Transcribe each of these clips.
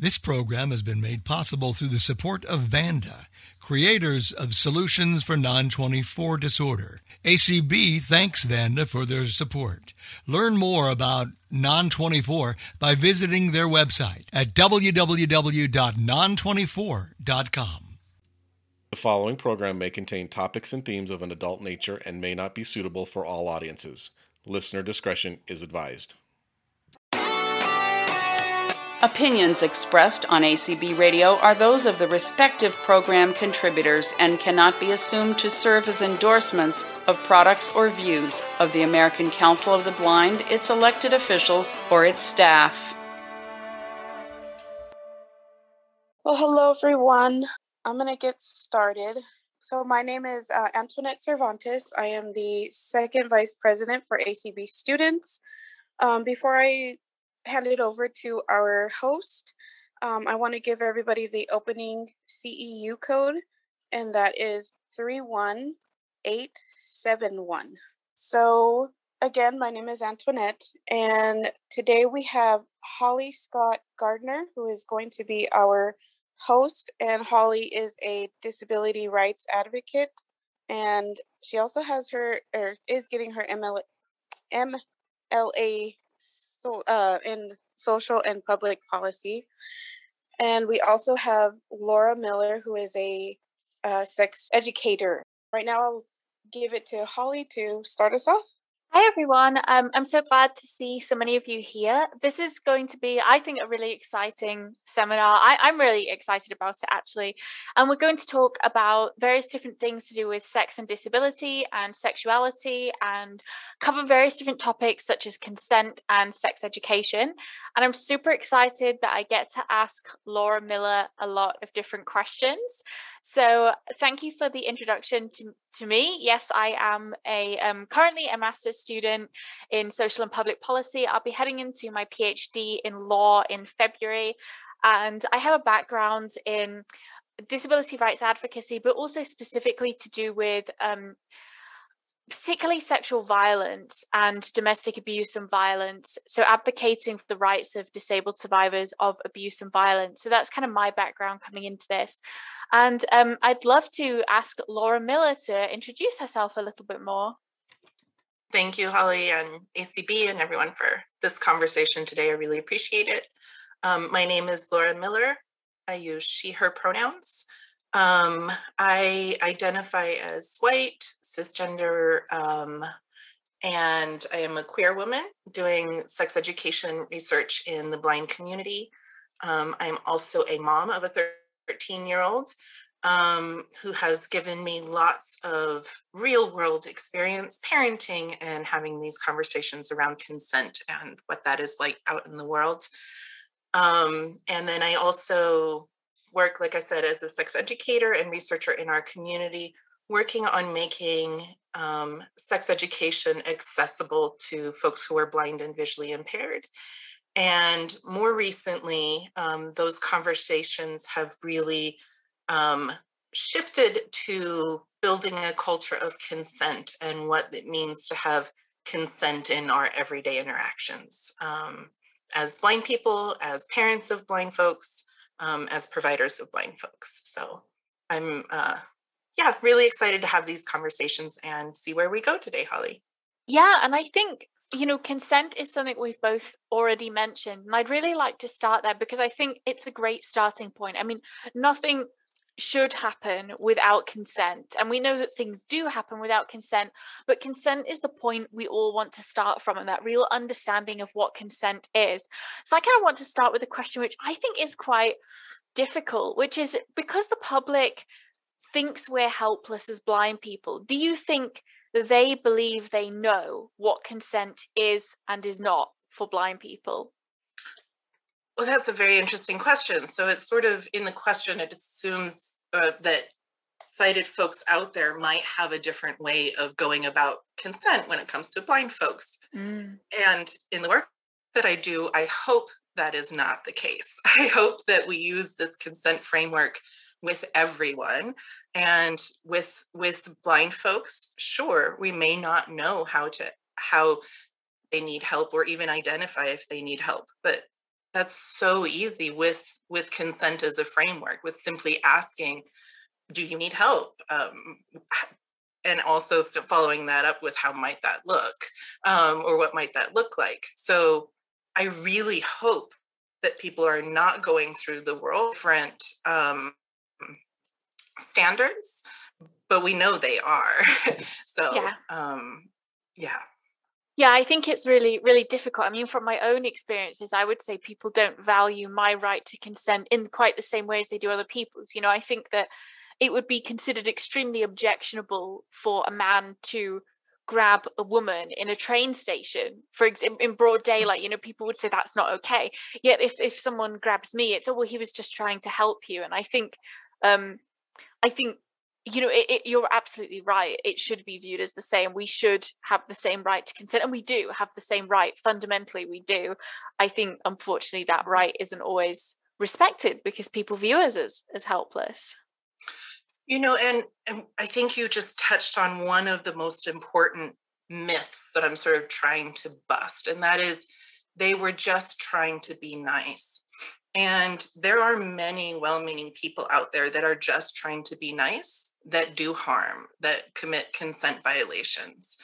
This program has been made possible through the support of Vanda, creators of solutions for non 24 disorder. ACB thanks Vanda for their support. Learn more about non 24 by visiting their website at www.non24.com. The following program may contain topics and themes of an adult nature and may not be suitable for all audiences. Listener discretion is advised. Opinions expressed on ACB Radio are those of the respective program contributors and cannot be assumed to serve as endorsements of products or views of the American Council of the Blind, its elected officials, or its staff. Well, hello everyone. I'm going to get started. So, my name is uh, Antoinette Cervantes. I am the second vice president for ACB students. Um, before I hand it over to our host, um, I want to give everybody the opening CEU code, and that is 31871. So, again, my name is Antoinette, and today we have Holly Scott Gardner, who is going to be our host. And Holly is a disability rights advocate, and she also has her, or is getting her MLA, MLA so, uh, in social and public policy. And we also have Laura Miller, who is a uh, sex educator. Right now, I'll give it to Holly to start us off. Hi, everyone. Um, I'm so glad to see so many of you here. This is going to be, I think, a really exciting seminar. I, I'm really excited about it, actually. And we're going to talk about various different things to do with sex and disability and sexuality and cover various different topics such as consent and sex education. And I'm super excited that I get to ask Laura Miller a lot of different questions. So, thank you for the introduction to, to me. Yes, I am a um, currently a master's student in social and public policy. I'll be heading into my PhD in law in February. And I have a background in disability rights advocacy, but also specifically to do with um, particularly sexual violence and domestic abuse and violence. So, advocating for the rights of disabled survivors of abuse and violence. So, that's kind of my background coming into this. And um, I'd love to ask Laura Miller to introduce herself a little bit more. Thank you, Holly and ACB and everyone for this conversation today. I really appreciate it. Um, my name is Laura Miller. I use she, her pronouns. Um, I identify as white, cisgender, um, and I am a queer woman doing sex education research in the blind community. Um, I'm also a mom of a 13 year old um, who has given me lots of real world experience parenting and having these conversations around consent and what that is like out in the world. Um, and then I also work, like I said, as a sex educator and researcher in our community, working on making um, sex education accessible to folks who are blind and visually impaired. And more recently, um, those conversations have really um, shifted to building a culture of consent and what it means to have consent in our everyday interactions um, as blind people, as parents of blind folks, um, as providers of blind folks. So I'm, uh, yeah, really excited to have these conversations and see where we go today, Holly. Yeah, and I think you know, consent is something we've both already mentioned. And I'd really like to start there because I think it's a great starting point. I mean, nothing should happen without consent. And we know that things do happen without consent, but consent is the point we all want to start from and that real understanding of what consent is. So I kind of want to start with a question which I think is quite difficult, which is because the public thinks we're helpless as blind people, do you think that they believe they know what consent is and is not for blind people? Well, that's a very interesting question. So it's sort of in the question, it assumes uh, that sighted folks out there might have a different way of going about consent when it comes to blind folks. Mm. And in the work that I do, I hope that is not the case. I hope that we use this consent framework with everyone and with with blind folks sure we may not know how to how they need help or even identify if they need help but that's so easy with with consent as a framework with simply asking do you need help? Um, and also following that up with how might that look? Um, or what might that look like? So i really hope that people are not going through the world different um, standards but we know they are. So yeah. Um, yeah yeah i think it's really really difficult. I mean from my own experiences i would say people don't value my right to consent in quite the same way as they do other people's. You know i think that it would be considered extremely objectionable for a man to grab a woman in a train station for example in broad mm. daylight. You know people would say that's not okay. Yet if if someone grabs me it's oh well he was just trying to help you. And i think um i think you know it, it, you're absolutely right it should be viewed as the same we should have the same right to consent and we do have the same right fundamentally we do. I think unfortunately that right isn't always respected because people view us as as helpless. You know and, and i think you just touched on one of the most important myths that i'm sort of trying to bust and that is they were just trying to be nice. And there are many well meaning people out there that are just trying to be nice that do harm, that commit consent violations.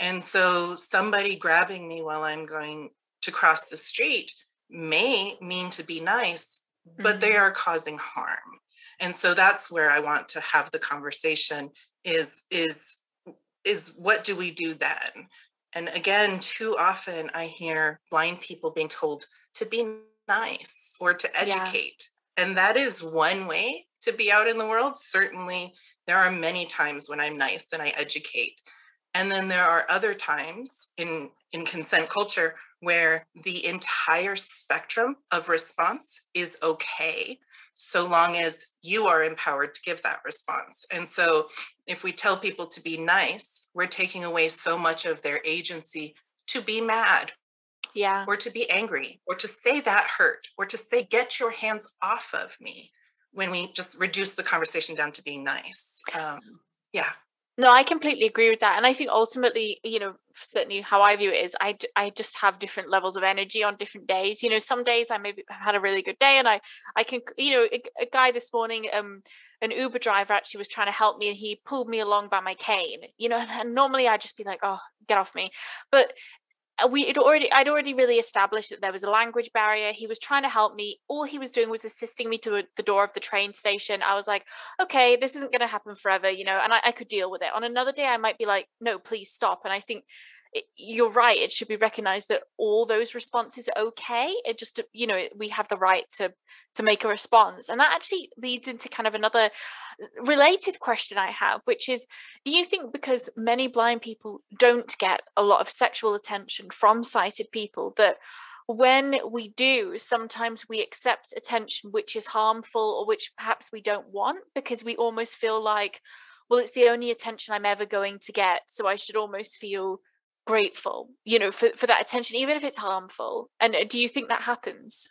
And so somebody grabbing me while I'm going to cross the street may mean to be nice, mm-hmm. but they mm-hmm. are causing harm. And so that's where I want to have the conversation is is is what do we do then? And again, too often I hear blind people being told to be nice or to educate. Yeah. And that is one way to be out in the world. Certainly, there are many times when I'm nice and I educate. And then there are other times in, in consent culture where the entire spectrum of response is okay, so long as you are empowered to give that response. And so, if we tell people to be nice, we're taking away so much of their agency to be mad yeah or to be angry or to say that hurt or to say get your hands off of me when we just reduce the conversation down to being nice um, yeah no i completely agree with that and i think ultimately you know certainly how i view it is i i just have different levels of energy on different days you know some days i maybe had a really good day and i i can you know a, a guy this morning um an Uber driver actually was trying to help me and he pulled me along by my cane, you know, and normally I'd just be like, oh, get off me. But Uh, we had already I'd already really established that there was a language barrier. He was trying to help me. All he was doing was assisting me to the door of the train station. I was like, okay, this isn't going to happen forever, you know, and I, I could deal with it. On another day, I might be like, no, please stop. And I think you're right it should be recognized that all those responses are okay it just you know we have the right to to make a response and that actually leads into kind of another uh, related question i have which is do you think because many blind people don't get a lot of sexual attention from sighted people that when we do sometimes we accept attention which is harmful or which perhaps we don't want because we almost feel like well it's the only attention i'm ever going to get so i should almost feel grateful you know for, for that attention even if it's harmful and uh, do you think that happens?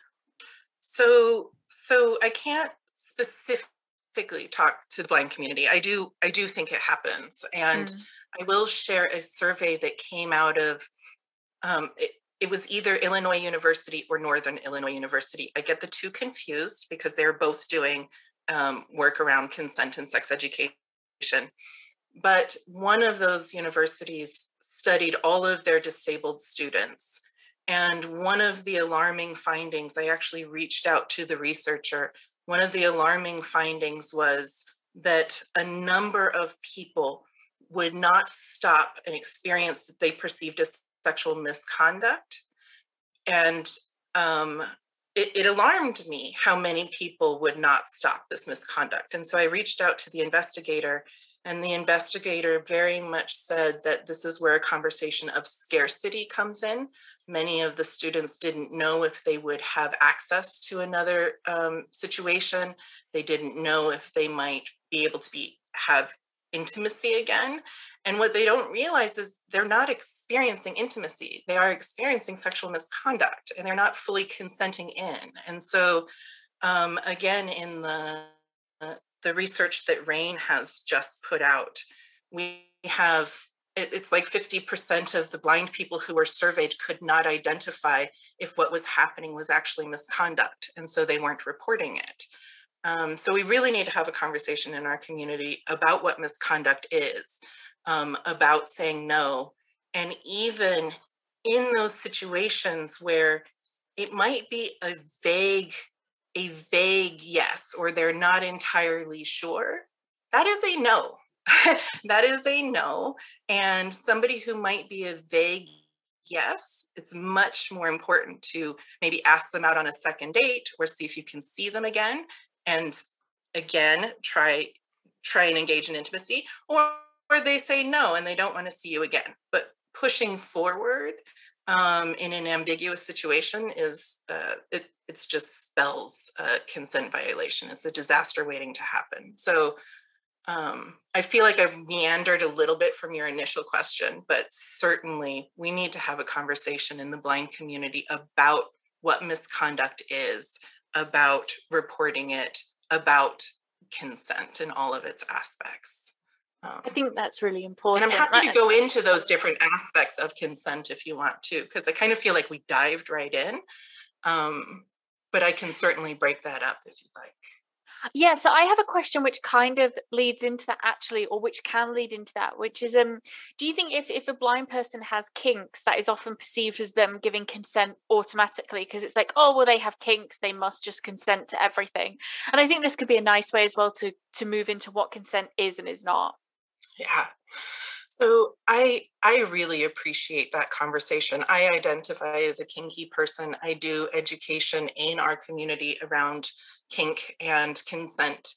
So so i can't specifically talk to the blind community. I do i do think it happens and mm. i will share a survey that came out of um, it, it was either illinois university or northern illinois university. I get the two confused because they're both doing um, work around consent and sex education but one of those universities studied all of their disabled students. And one of the alarming findings, I actually reached out to the researcher. One of the alarming findings was that a number of people would not stop an experience that they perceived as sexual misconduct. And um, it, it, alarmed me how many people would not stop this misconduct. And so I reached out to the investigator and the investigator very much said that this is where a conversation of scarcity comes in. Many of the students didn't know if they would have access to another um, situation. They didn't know if they might be able to be have intimacy again. And what they don't realize is they're not experiencing intimacy. They are experiencing sexual misconduct and they're not fully consenting in. And so, um, again, in the the research that RAINN has just put out, we have it's like 50% of the blind people who were surveyed could not identify if what was happening was actually misconduct. And so they weren't reporting it. Um, so we really need to have a conversation in our community about what misconduct is, um, about saying no. And even in those situations where it might be a vague, a vague yes, or they're not entirely sure, that is a no. that is a no. And somebody who might be a vague yes, it's much more important to maybe ask them out on a second date or see if you can see them again. And again, try try and engage in intimacy, or, or they say no and they don't want to see you again. But pushing forward um, in an ambiguous situation is uh, it, it's just spells a consent violation. It's a disaster waiting to happen. So um, I feel like I've meandered a little bit from your initial question, but certainly we need to have a conversation in the blind community about what misconduct is, about reporting it, about consent in all of its aspects. Um, I think that's really important. And I'm happy to go into those different aspects of consent if you want to, because I kind of feel like we dived right in. Um, but I can certainly break that up if you'd like. Yeah, so I have a question which kind of leads into that actually, or which can lead into that, which is um, do you think if if a blind person has kinks, that is often perceived as them giving consent automatically? Because it's like, oh well, they have kinks, they must just consent to everything. And I think this could be a nice way as well to to move into what consent is and is not. Yeah. So I I really appreciate that conversation. I identify as a kinky person. I do education in our community around kink and consent.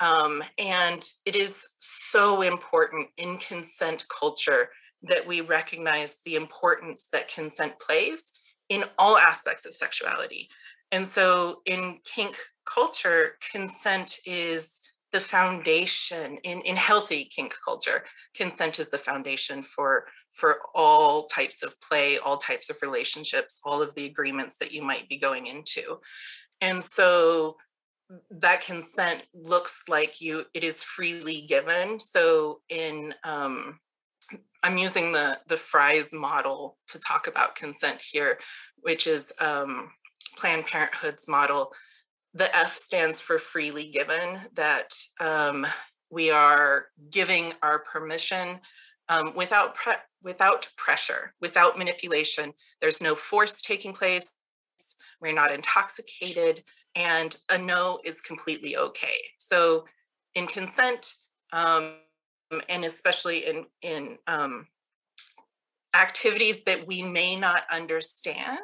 Um, and it is so important in consent culture that we recognize the importance that consent plays in all aspects of sexuality. And so in kink culture, consent is the foundation in, in healthy kink culture consent is the foundation for for all types of play all types of relationships all of the agreements that you might be going into. And so that consent looks like you it is freely given. So in um, i'm using the the fries model to talk about consent here which is um, planned parenthood's model the F stands for freely given, that um, we are giving our permission um, without pre- without pressure, without manipulation. There's no force taking place. We're not intoxicated, and a no is completely okay. So, in consent, um, and especially in in um, activities that we may not understand,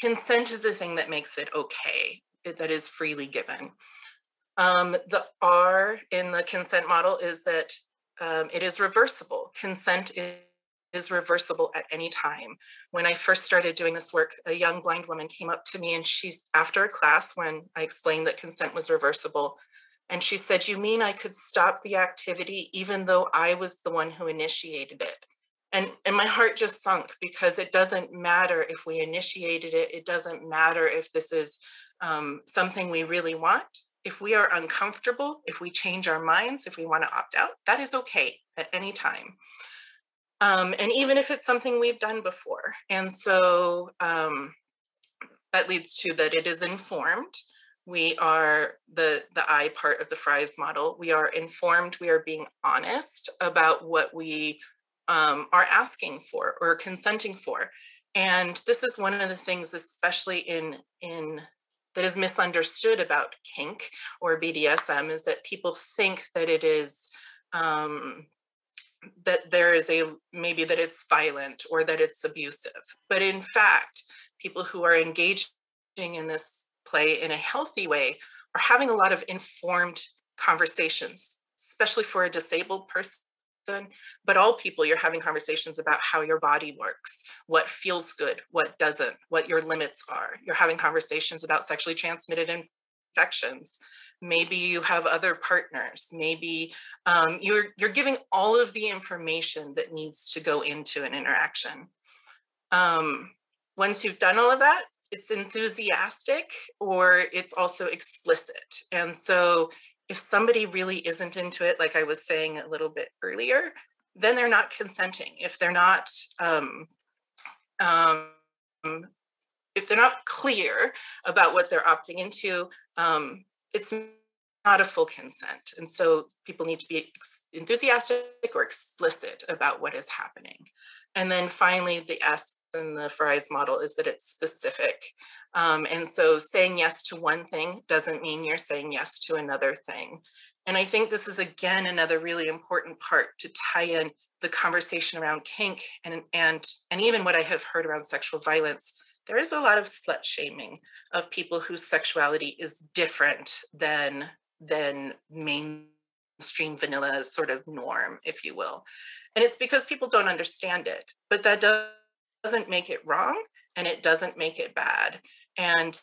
consent is the thing that makes it okay that is freely given. Um, the R in the consent model is that um, it is reversible. Consent is, is reversible at any time. When I first started doing this work, a young blind woman came up to me and she's after a class when I explained that consent was reversible. And she said, You mean I could stop the activity even though I was the one who initiated it? And, and my heart just sunk because it doesn't matter if we initiated it. It doesn't matter if this is um, something we really want, if we are uncomfortable, if we change our minds, if we want to opt out, that is okay at any time. Um, and even if it's something we've done before. And so um, that leads to that it is informed. We are the the I part of the Fries model. We are informed. We are being honest about what we um, are asking for or consenting for. And this is one of the things, especially in in that is misunderstood about kink or BDSM is that people think that it is um, that there is a maybe that it's violent or that it's abusive. But in fact, people who are engaging in this play in a healthy way are having a lot of informed conversations, especially for a disabled person person, but all people, you're having conversations about how your body works, what feels good, what doesn't, what your limits are. You're having conversations about sexually transmitted infections. Maybe you have other partners. Maybe um, you're you're giving all of the information that needs to go into an interaction. Um, once you've done all of that, it's enthusiastic or it's also explicit. And so if somebody really isn't into it, like I was saying a little bit earlier, then they're not consenting. If they're not um, um, if they're not clear about what they're opting into, um, it's not a full consent. And so people need to be enthusiastic or explicit about what is happening. And then finally, the S in the Fries model is that it's specific. Um, and so saying yes to one thing doesn't mean you're saying yes to another thing. And I think this is again another really important part to tie in the conversation around kink and and and even what I have heard around sexual violence. There is a lot of slut shaming of people whose sexuality is different than than mainstream vanilla sort of norm, if you will. And it's because people don't understand it. But that doesn't make it wrong and it doesn't make it bad. And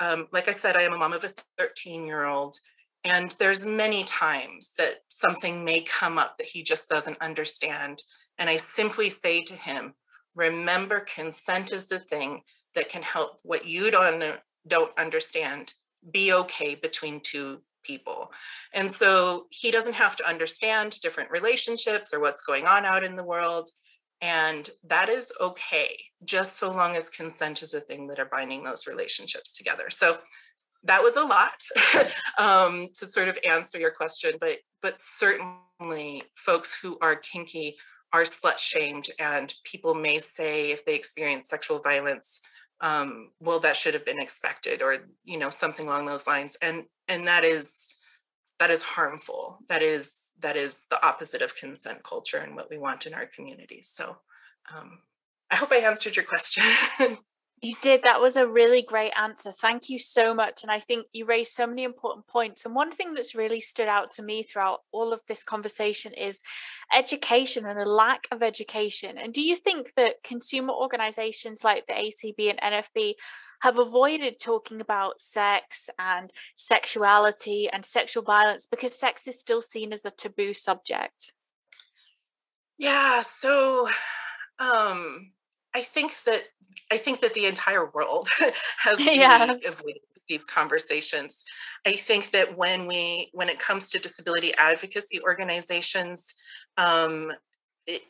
um, like I said, I am a mom of a 13 year old. And there's many times that something may come up that he just doesn't understand. And I simply say to him, remember, consent is the thing that can help what you don't, don't understand be okay between two people. And so he doesn't have to understand different relationships or what's going on out in the world. And that is okay, just so long as consent is a thing that are binding those relationships together. So that was a lot um, to sort of answer your question, but but certainly folks who are kinky are slut shamed, and people may say if they experience sexual violence, um, well, that should have been expected, or you know something along those lines, and and that is that is harmful. That is that is the opposite of consent culture and what we want in our communities. So um, I hope I answered your question. You did. That was a really great answer. Thank you so much. And I think you raised so many important points. And one thing that's really stood out to me throughout all of this conversation is education and a lack of education. And do you think that consumer organizations like the ACB and NFB have avoided talking about sex and sexuality and sexual violence because sex is still seen as a taboo subject? Yeah. So, um, I think that I think that the entire world has really yeah. avoided these conversations. I think that when we when it comes to disability advocacy organizations, um, it,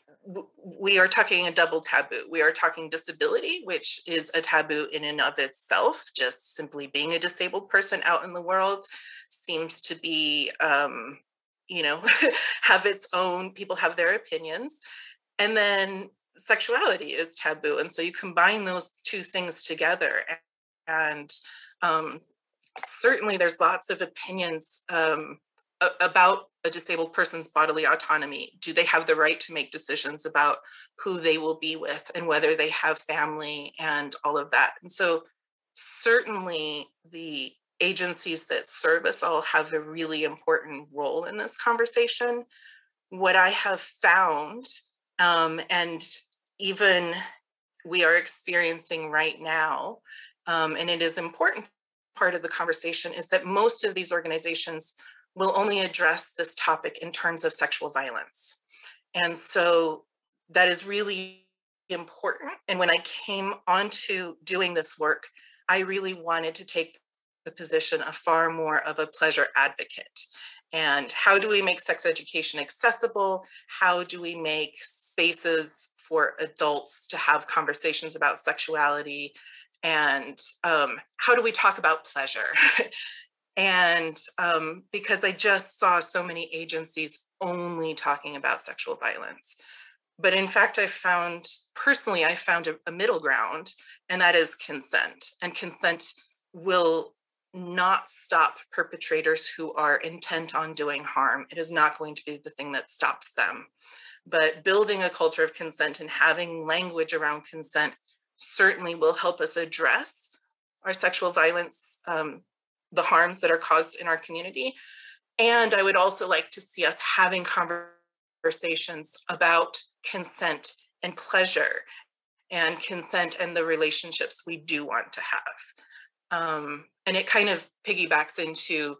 we are talking a double taboo. We are talking disability, which is a taboo in and of itself. Just simply being a disabled person out in the world seems to be, um, you know, have its own. People have their opinions, and then sexuality is taboo and so you combine those two things together and um, certainly there's lots of opinions um, about a disabled person's bodily autonomy. Do they have the right to make decisions about who they will be with and whether they have family and all of that? And so certainly the agencies that serve us all have a really important role in this conversation. What i have found um, and even we are experiencing right now, um, and it is important part of the conversation, is that most of these organizations will only address this topic in terms of sexual violence. And so that is really important. And when I came onto doing this work, I really wanted to take the position of far more of a pleasure advocate. And how do we make sex education accessible? How do we make spaces for adults to have conversations about sexuality and um, how do we talk about pleasure and um, because i just saw so many agencies only talking about sexual violence but in fact i found personally i found a, a middle ground and that is consent and consent will not stop perpetrators who are intent on doing harm it is not going to be the thing that stops them but building a culture of consent and having language around consent certainly will help us address our sexual violence, um, the harms that are caused in our community. And I would also like to see us having conversations about consent and pleasure and consent and the relationships we do want to have. Um, and it kind of piggybacks into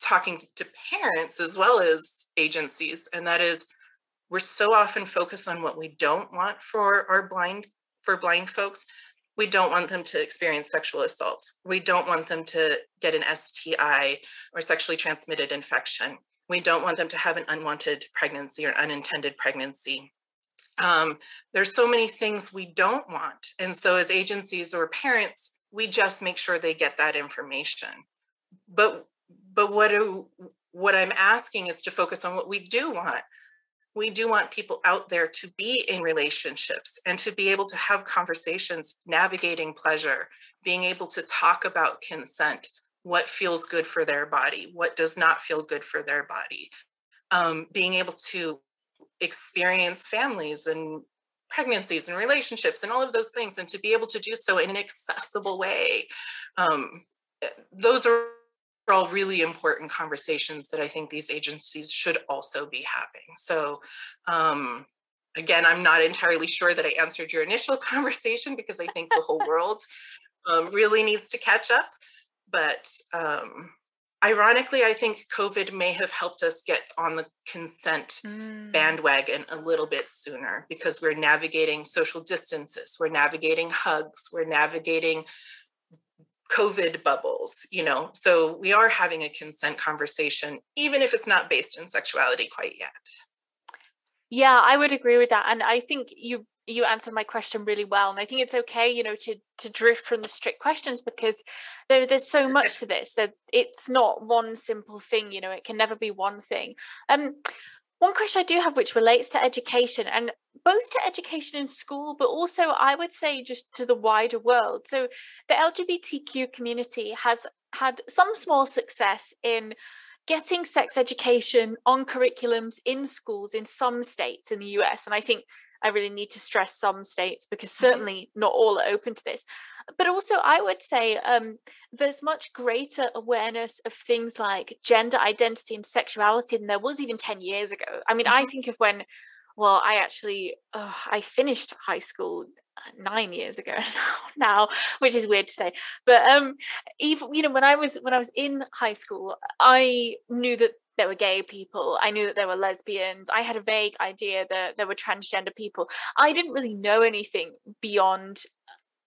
talking to parents as well as agencies, and that is we're so often focused on what we don't want for our blind for blind folks we don't want them to experience sexual assault we don't want them to get an sti or sexually transmitted infection We don't want them to have an unwanted pregnancy or unintended pregnancy. Um, there's so many things we don't want. And so, as agencies or parents, we just make sure they get that information. But but what do, what I'm asking is to focus on what we do want. We do want people out there to be in relationships and to be able to have conversations navigating pleasure, being able to talk about consent, what feels good for their body, what does not feel good for their body, um, being able to experience families and pregnancies and relationships and all of those things, and to be able to do so in an accessible way. Um, eh, those are all really important conversations that I think these agencies should also be having. So, um, again, I'm not entirely sure that I answered your initial conversation because I think the whole world um, really needs to catch up. But um, ironically, I think COVID may have helped us get on the consent mm. bandwagon a little bit sooner because we're navigating social distances, we're navigating hugs, we're navigating COVID bubbles, you know. So we are having a consent conversation, even if it's not based in sexuality quite yet. Yeah, I would agree with that. And I think you you answered my question really well and i think it's okay you know to to drift from the strict questions because there, there's so much to this that it's not one simple thing you know it can never be one thing um one question i do have which relates to education and both to education in school but also i would say just to the wider world so the lgbtq community has had some small success in getting sex education on curriculums in schools in some states in the US. And I think I really need to stress some states because mm-hmm. certainly not all are open to this. But also, I would say um, there's much greater awareness of things like gender identity and sexuality than there was even 10 years ago. I mean, mm-hmm. I think of when, well, I actually, oh, I finished high school uh, nine years ago now which is weird to say but um even you know when i was when i was in high school i knew that there were gay people. I knew that there were lesbians. I had a vague idea that there were transgender people. I didn't really know anything beyond,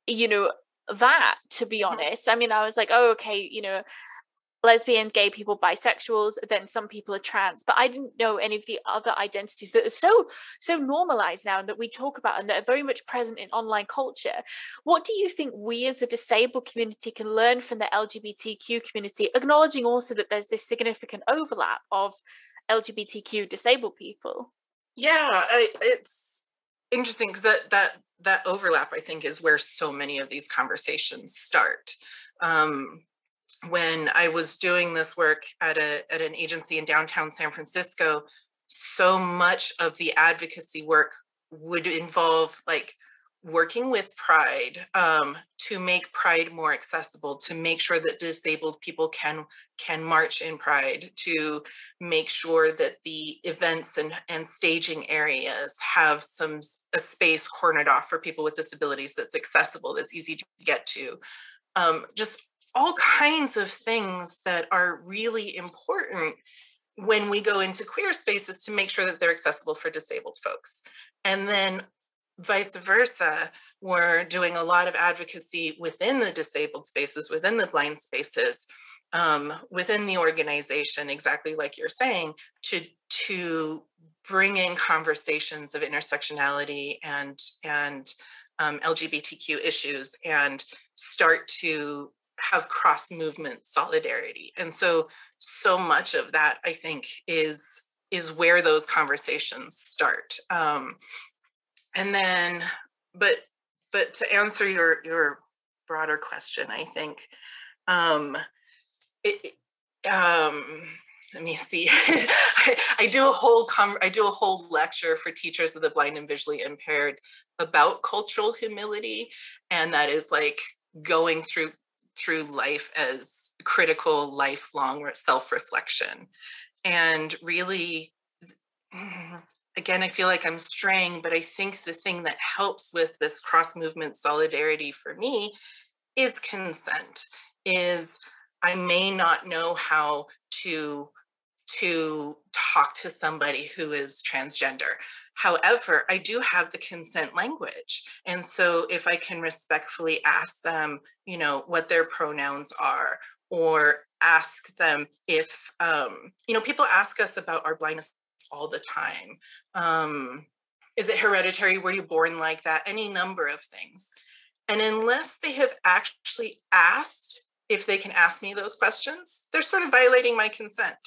you know, that, to be mm-hmm. honest. I mean, I was like, oh, okay, you know, lesbian, gay people, bisexuals, then some people are trans. But I didn't know any of the other identities that are so so normalized now and that we talk about and that are very much present in online culture. What do you think we as a disabled community can learn from the LGBTQ community, acknowledging also that there's this significant overlap of LGBTQ disabled people? Yeah, I, it's interesting because that that that overlap I think is where so many of these conversations start. Um, when I was doing this work at a at an agency in downtown San Francisco, so much of the advocacy work would involve like working with pride um, to make pride more accessible to make sure that disabled people can can march in pride to make sure that the events and, and staging areas have some a space cornered off for people with disabilities that's accessible that's easy to get to. Um, just all kinds of things that are really important when we go into queer spaces to make sure that they're accessible for disabled folks. And then vice versa, we're doing a lot of advocacy within the disabled spaces, within the blind spaces, um, within the organization, exactly like you're saying, to to bring in conversations of intersectionality and and um, LGBTQ issues and start to have cross movement solidarity and so so much of that i think is is where those conversations start um and then but but to answer your your broader question i think um it um let me see I, I, do a whole com- i do a whole lecture for teachers of the blind and visually impaired about cultural humility and that is like going through through life as critical lifelong self-reflection. And really again i feel like i'm straying but i think the thing that helps with this cross movement solidarity for me is consent is i may not know how to to talk to somebody who is transgender However, I do have the consent language. And so if I can respectfully ask them, you know, what their pronouns are, or ask them if um, you know people ask us about our blindness all the time um, is it hereditary? Were you born like that? Any number of things. And unless they have actually asked if they can ask me those questions they're sort of violating my consent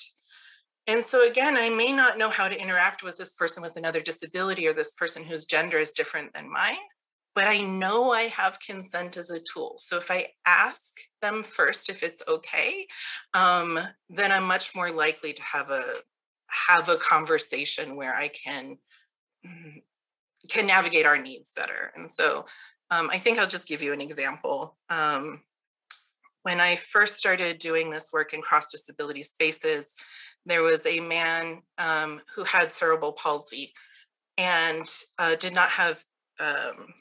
and so again i may not know how to interact with this person with another disability or this person whose gender is different than mine but I know I have consent as a tool. So if I ask them first if it's okay, um, then I'm much more likely to have a have a conversation where I can mm, can navigate our needs better. And so um, I think I'll just give you an example. Um, when I first started doing this work in cross disability spaces, there was a man um, who had cerebral palsy and uh, did not have um,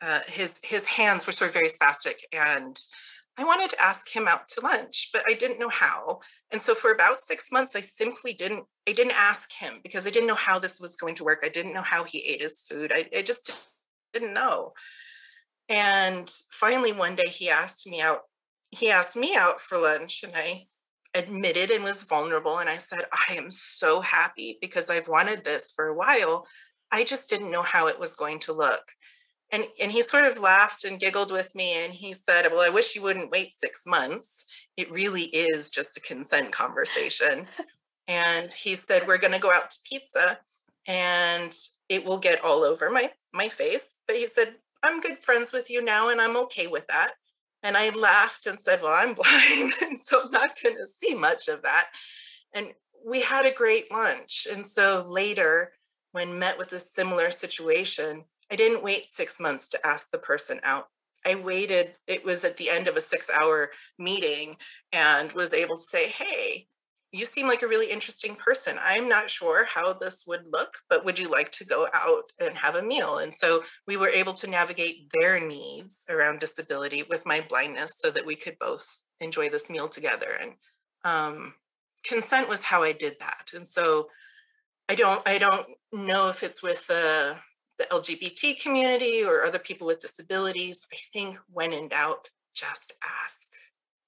uh, his his hands were sort of very spastic and I wanted to ask him out to lunch, but I didn't know how. And so for about six months, I simply didn't, I didn't ask him because I didn't know how this was going to work. I didn't know how he ate his food. I, I just didn't know. And finally, one day he asked me out, he asked me out for lunch and I admitted and was vulnerable. And I said, I am so happy because I've wanted this for a while. I just didn't know how it was going to look and and he sort of laughed and giggled with me and he said well i wish you wouldn't wait six months it really is just a consent conversation and he said we're going to go out to pizza and it will get all over my my face but he said i'm good friends with you now and i'm okay with that and i laughed and said well i'm blind. And so i'm not going to see much of that. And we had a great lunch. And so later when met with a similar situation I didn't wait six months to ask the person out. I waited, it was at the end of a six hour meeting and was able to say, Hey, you seem like a really interesting person. I'm not sure how this would look, but would you like to go out and have a meal? And so we were able to navigate their needs around disability with my blindness so that we could both enjoy this meal together. And um, consent was how I did that. And so I don't I don't know if it's with uh, the LGBT community or other people with disabilities. I think when in doubt, just ask.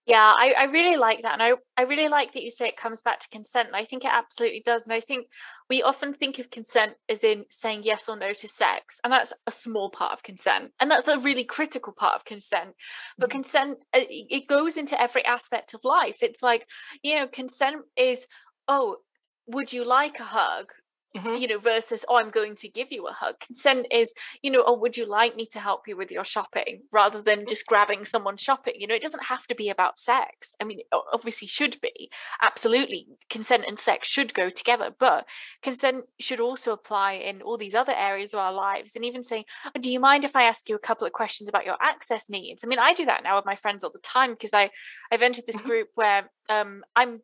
Yeah, I, I really like that. And I, I really like that you say it comes back to consent. And I think it absolutely does. And I think we often think of consent as in saying yes or no to sex. And that's a small part of consent. And that's a really critical part of consent. But mm-hmm. consent, uh, it goes into every aspect of life. It's like, you know, consent is, oh, would you like a hug? Mm-hmm. you know versus oh i'm going to give you a hug. Consent is you know oh would you like me to help you with your shopping? rather than just grabbing someone shopping you know it doesn't have to be about sex. I mean obviously should be. Absolutely consent and sex should go together but consent should also apply in all these other areas of our lives and even saying oh, do you mind if i ask you a couple of questions about your access needs? I mean i do that now with my friends all the time because i i've entered this mm-hmm. group where um, i'm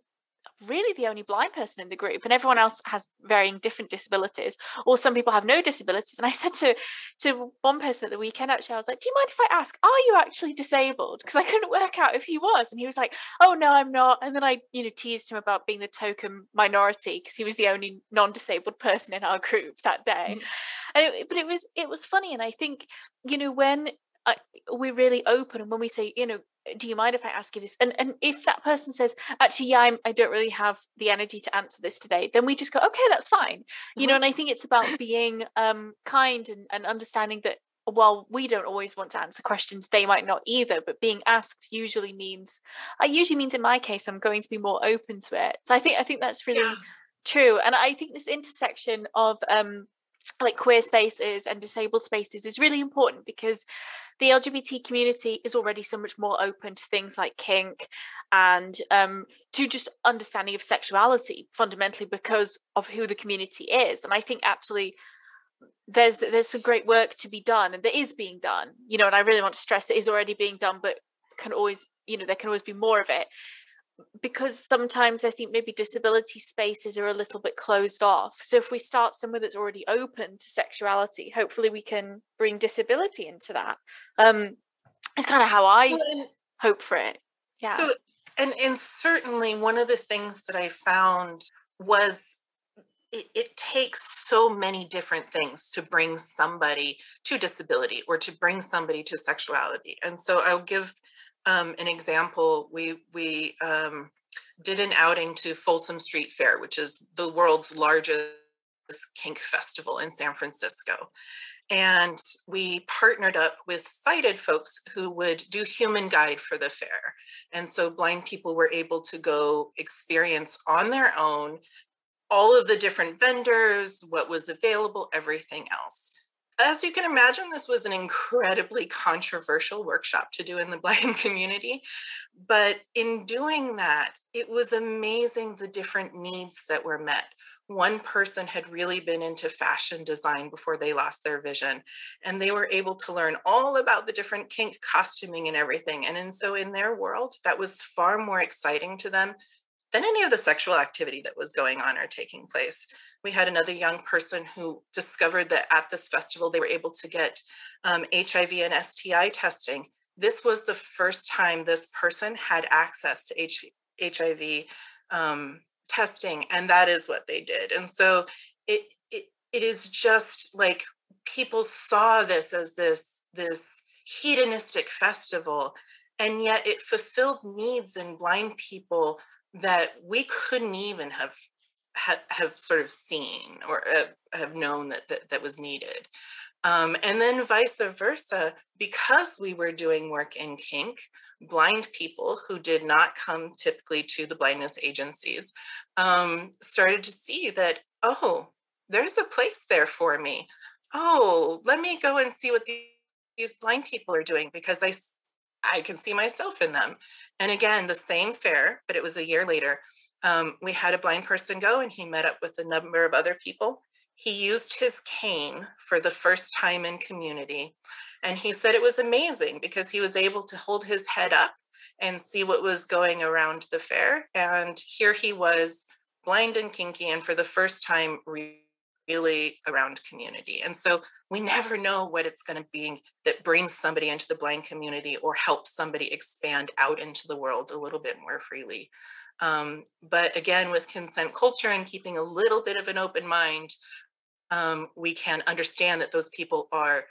really the only blind person in the group and everyone else has varying different disabilities or some people have no disabilities. And i said to to one person at the weekend actually i was like do you mind if i ask are you actually disabled? Because i couldn't work out if he was and he was like oh no i'm not. And then i you know teased him about being the token minority because he was the only non-disabled person in our group that day. Mm-hmm. it, but it was it was funny and i think you know when I, we're really open and when we say you know do you mind if I ask you this? And and if that person says, actually, yeah, I'm, I don't really have the energy to answer this today, then we just go, okay, that's fine. You mm-hmm. know, and I think it's about being um, kind and, and understanding that while we don't always want to answer questions, they might not either. But being asked usually means, I usually means in my case, I'm going to be more open to it. So I think I think that's really yeah. true. And I think this intersection of um, like queer spaces and disabled spaces is really important because the LGBT community is already so much more open to things like kink and um, to just understanding of sexuality fundamentally because of who the community is. And I think actually there's there's some great work to be done and there is being done, you know, and I really want to stress that is already being done, but can always, you know, there can always be more of it because sometimes I think maybe disability spaces are a little bit closed off. So if we start somewhere that's already open to sexuality, hopefully we can bring disability into that. Um, it's kind of how I well, hope for it. Yeah. So and and certainly one of the things that I found was it, it, takes so many different things to bring somebody to disability or to bring somebody to sexuality. And so I'll give um, an example, we we um, did an outing to Folsom Street Fair, which is the world's largest kink festival in San Francisco. And we partnered up with sighted folks who would do human guide for the fair. And so blind people were able to go experience on their own all of the different vendors, what was available, everything else. As you can imagine, this was an incredibly controversial workshop to do in the blind community. But in doing that, it was amazing the different needs that were met one person had really been into fashion design before they lost their vision and they were able to learn all about the different kink costuming and everything and, and so in their world that was far more exciting to them than any of the sexual activity that was going on or taking place. We had another young person who discovered that at this festival they were able to get um, hiv and sti testing. This was the first time this person had access to H- hiv um, testing and that is what they did. And so it it, it is just like people saw this as this this hedonistic festival and yet it fulfilled needs in blind people that we couldn't even have have, have sort of seen or uh, have known that, that that was needed um, and then vice versa, because we were doing work in kink, blind people who did not come typically to the blindness agencies um, started to see that, oh, there's a place there for me. Oh, let me go and see what these, these blind people are doing because I, I can see myself in them. And again, the same fair, but it was a year later. Um, we had a blind person go and he met up with a number of other people he used his cane for the first time in community. And he said it was amazing because he was able to hold his head up and see what was going around the fair. And here he was, blind and kinky, and for the first time, really around community. And so we never know what it's going to be that brings somebody into the blind community or helps somebody expand out into the world a little bit more freely. Um, but again, with consent culture and keeping a little bit of an open mind, um, we can understand that those people are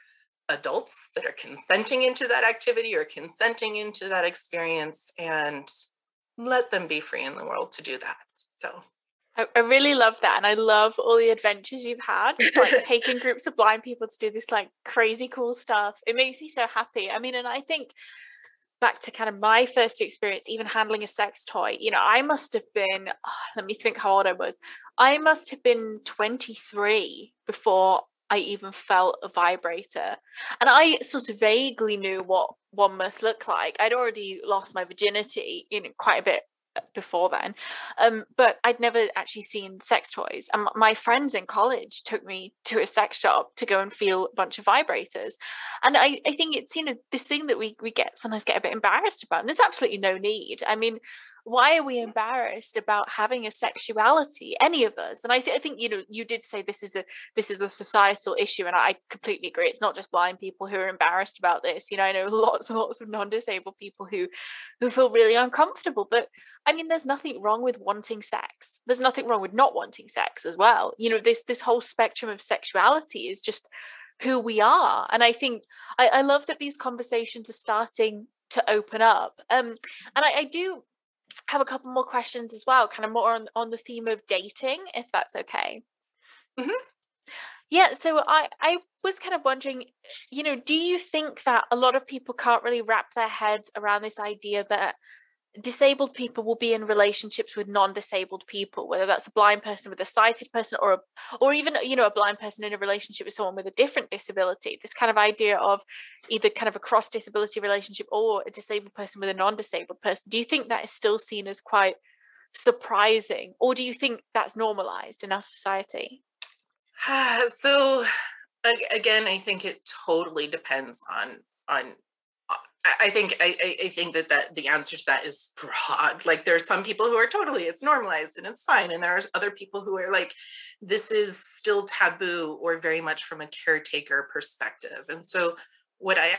adults that are consenting into that activity or consenting into that experience and let them be free in the world to do that. So I, I really love that. And I love all the adventures you've had, like taking groups of blind people to do this like crazy cool stuff. It makes me so happy. I mean, and I think back to kind of my first experience, even handling a sex toy, you know, I must have been, oh, let me think how old I was. I must have been 23 before I even felt a vibrator. And I sort of vaguely knew what one must look like. I'd already lost my virginity, you know, quite a bit before then. Um, but I'd never actually seen sex toys. And my friends in college took me to a sex shop to go and feel a bunch of vibrators. And I, I think it's, you know, this thing that we we get sometimes get a bit embarrassed about. And there's absolutely no need. I mean, why are we embarrassed about having a sexuality? Any of us and I, th- I, think you know you did say this is a this is a societal issue and i completely agree it's not just blind people who are embarrassed about this you know i know lots and lots of non-disabled people who who feel really uncomfortable but i mean there's nothing wrong with wanting sex there's nothing wrong with not wanting sex as well you know this this whole spectrum of sexuality is just who we are and i think i, I love that these conversations are starting to open up um and I, I do have a couple more questions as well, kind of more on, on the theme of dating, if that's okay. Mm-hmm. Yeah, so I, I was kind of wondering, you know, do you think that a lot of people can't really wrap their heads around this idea that disabled people will be in relationships with non-disabled people whether that's a blind person with a sighted person or a, or even you know a blind person in a relationship with someone with a different disability. This kind of idea of either kind of a cross disability relationship or a disabled person with a non-disabled person. Do you think that is still seen as quite surprising or do you think that's normalized in our society? So again i think it totally depends on on I think I, I think that that the answer to that is broad. Like there are some people who are totally it's normalized and it's fine, and there are other people who are like, this is still taboo or very much from a caretaker perspective. And so, what I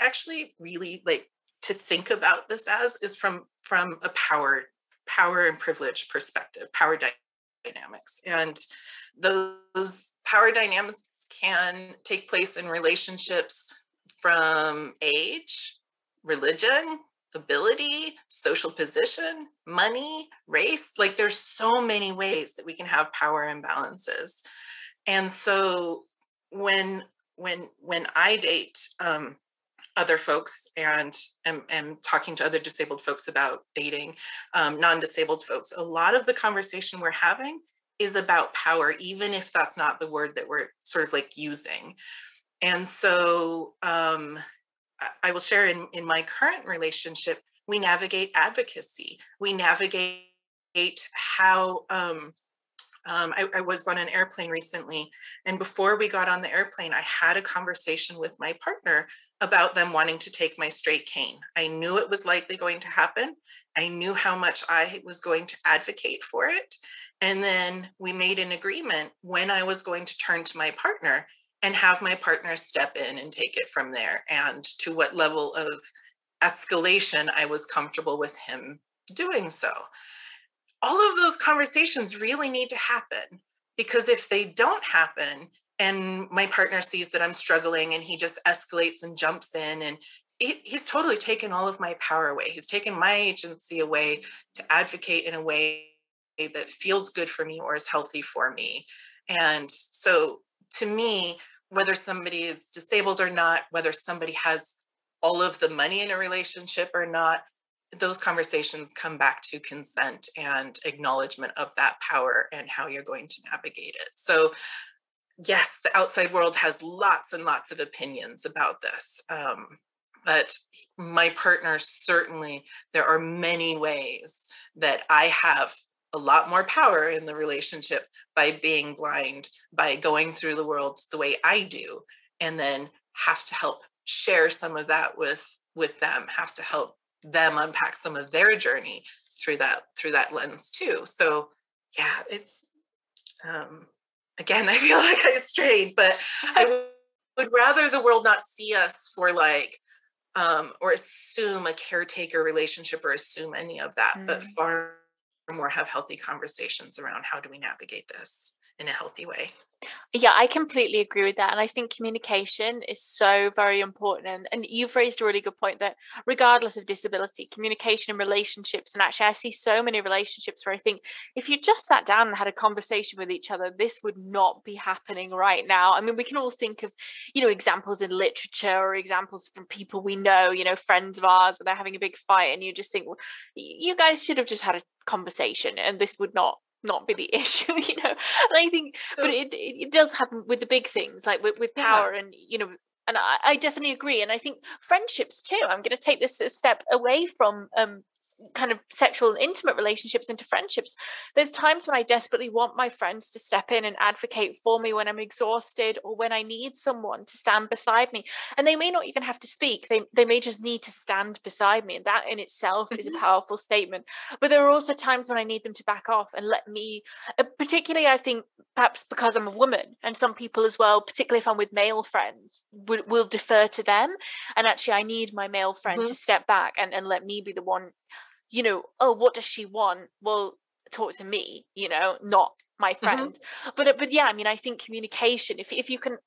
actually really like to think about this as is from from a power power and privilege perspective, power dynamics, and those power dynamics can take place in relationships from age religion, ability, social position, money, race. Like there's so many ways that we can have power imbalances. And so when when when I date um, other folks and am, am talking to other disabled folks about dating um, non-disabled folks, a lot of the conversation we're having is about power, even if that's not the word that we're sort of like using. And so um, I will share in, in my current relationship, we navigate advocacy. We navigate how um, um, I, I, was on an airplane recently, and before we got on the airplane, I had a conversation with my partner about them wanting to take my straight cane. I knew it was likely going to happen. I knew how much I was going to advocate for it. And then we made an agreement when I was going to turn to my partner and have my partner step in and take it from there and to what level of escalation I was comfortable with him doing so all of those conversations really need to happen because if they don't happen and my partner sees that I'm struggling and he just escalates and jumps in and he, he's totally taken all of my power away. He's taken my agency away to advocate in a way that feels good for me or is healthy for me. And so to me, whether somebody is disabled or not, whether somebody has all of the money in a relationship or not, those conversations come back to consent and acknowledgement of that power and how you're going to navigate it. So, yes, the outside world has lots and lots of opinions about this. Um, but my partner certainly, there are many ways that I have a lot more power in the relationship by being blind, by going through the world the way I do, and then have to help share some of that with with them have to help them unpack some of their journey through that through that lens too so yeah it's um again i feel like i strayed but i would rather the world not see us for like um or assume a caretaker relationship or assume any of that mm. but far more have healthy conversations around how do we navigate this in a healthy way. Yeah, I completely agree with that. And I think communication is so very important. And, you've raised a really good point that regardless of disability, communication and relationships, and actually, I see so many relationships where I think if you just sat down and had a conversation with each other, this would not be happening right now. I mean, we can all think of, you know, examples in literature or examples from people we know, you know, friends of ours, where they're having a big fight, and you just think, well, you guys should have just had a conversation and this would not not be the issue you know and i think so, but it, it does happen with the big things like with, with power yeah. and you know and I, I, definitely agree and i think friendships too i'm going to take this a step away from um kind of sexual and intimate relationships into friendships. There's times when i desperately want my friends to step in and advocate for me when i'm exhausted or when i need someone to stand beside me. And they may not even have to speak. They, they may just need to stand beside me and that in itself is a mm-hmm. powerful statement. But there are also times when i need them to back off and let me uh, particularly i think perhaps because i'm a woman and some people as well particularly if i'm with male friends will, will defer to them. And actually i need my male friend mm-hmm. to step back and, and let me be the one you know, oh, what does she want? Well, talk to me, you know, not my mm-hmm. friend. Mm-hmm. But but yeah, I mean, I think communication. If if you can,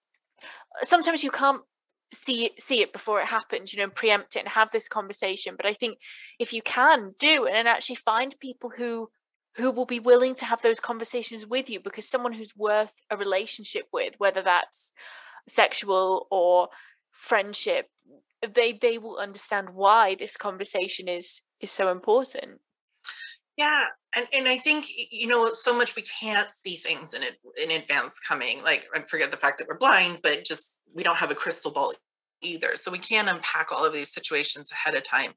sometimes you can't see see it before it happens, you know, preempt it and have this conversation. But I think if you can do it and actually find people who who will be willing to have those conversations with you because someone who's worth a relationship with whether that's sexual or friendship they they will understand why this conversation is is so important. Yeah and and i think you know so much we can't see things in it in advance coming like i forget the fact that we're blind but just we don't have a crystal ball either so we can't unpack all of these situations ahead of time.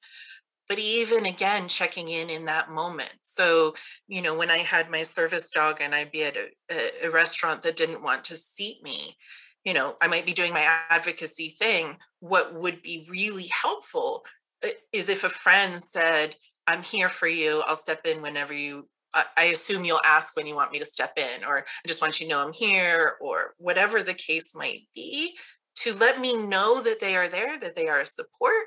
But even again checking in in that moment so you know when i had my service dog and i'd be at a, a restaurant that didn't want to seat me you know i might be doing my advocacy thing what would be really helpful is if a friend said i'm here for you i'll step in whenever you I assume you'll ask when you want me to step in, or I just want you to know I'm here, or whatever the case might be, to let me know that they are there, that they are a support,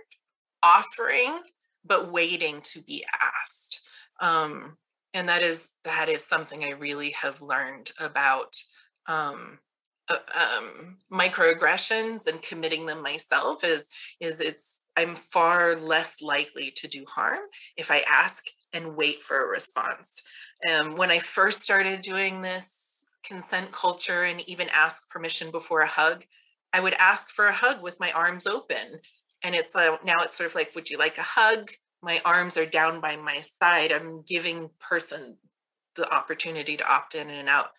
offering, but waiting to be asked. Um, and that is that is something I really have learned about um, uh, um, microaggressions and committing them myself is is it's i'm far less likely to do harm if i ask and wait for a response. Um, when i first started doing this consent culture and even ask permission before a hug i would ask for a hug with my arms open. And it's uh, now it's sort of like would you like a hug? My arms are down by my side. I'm giving person the opportunity to opt in and out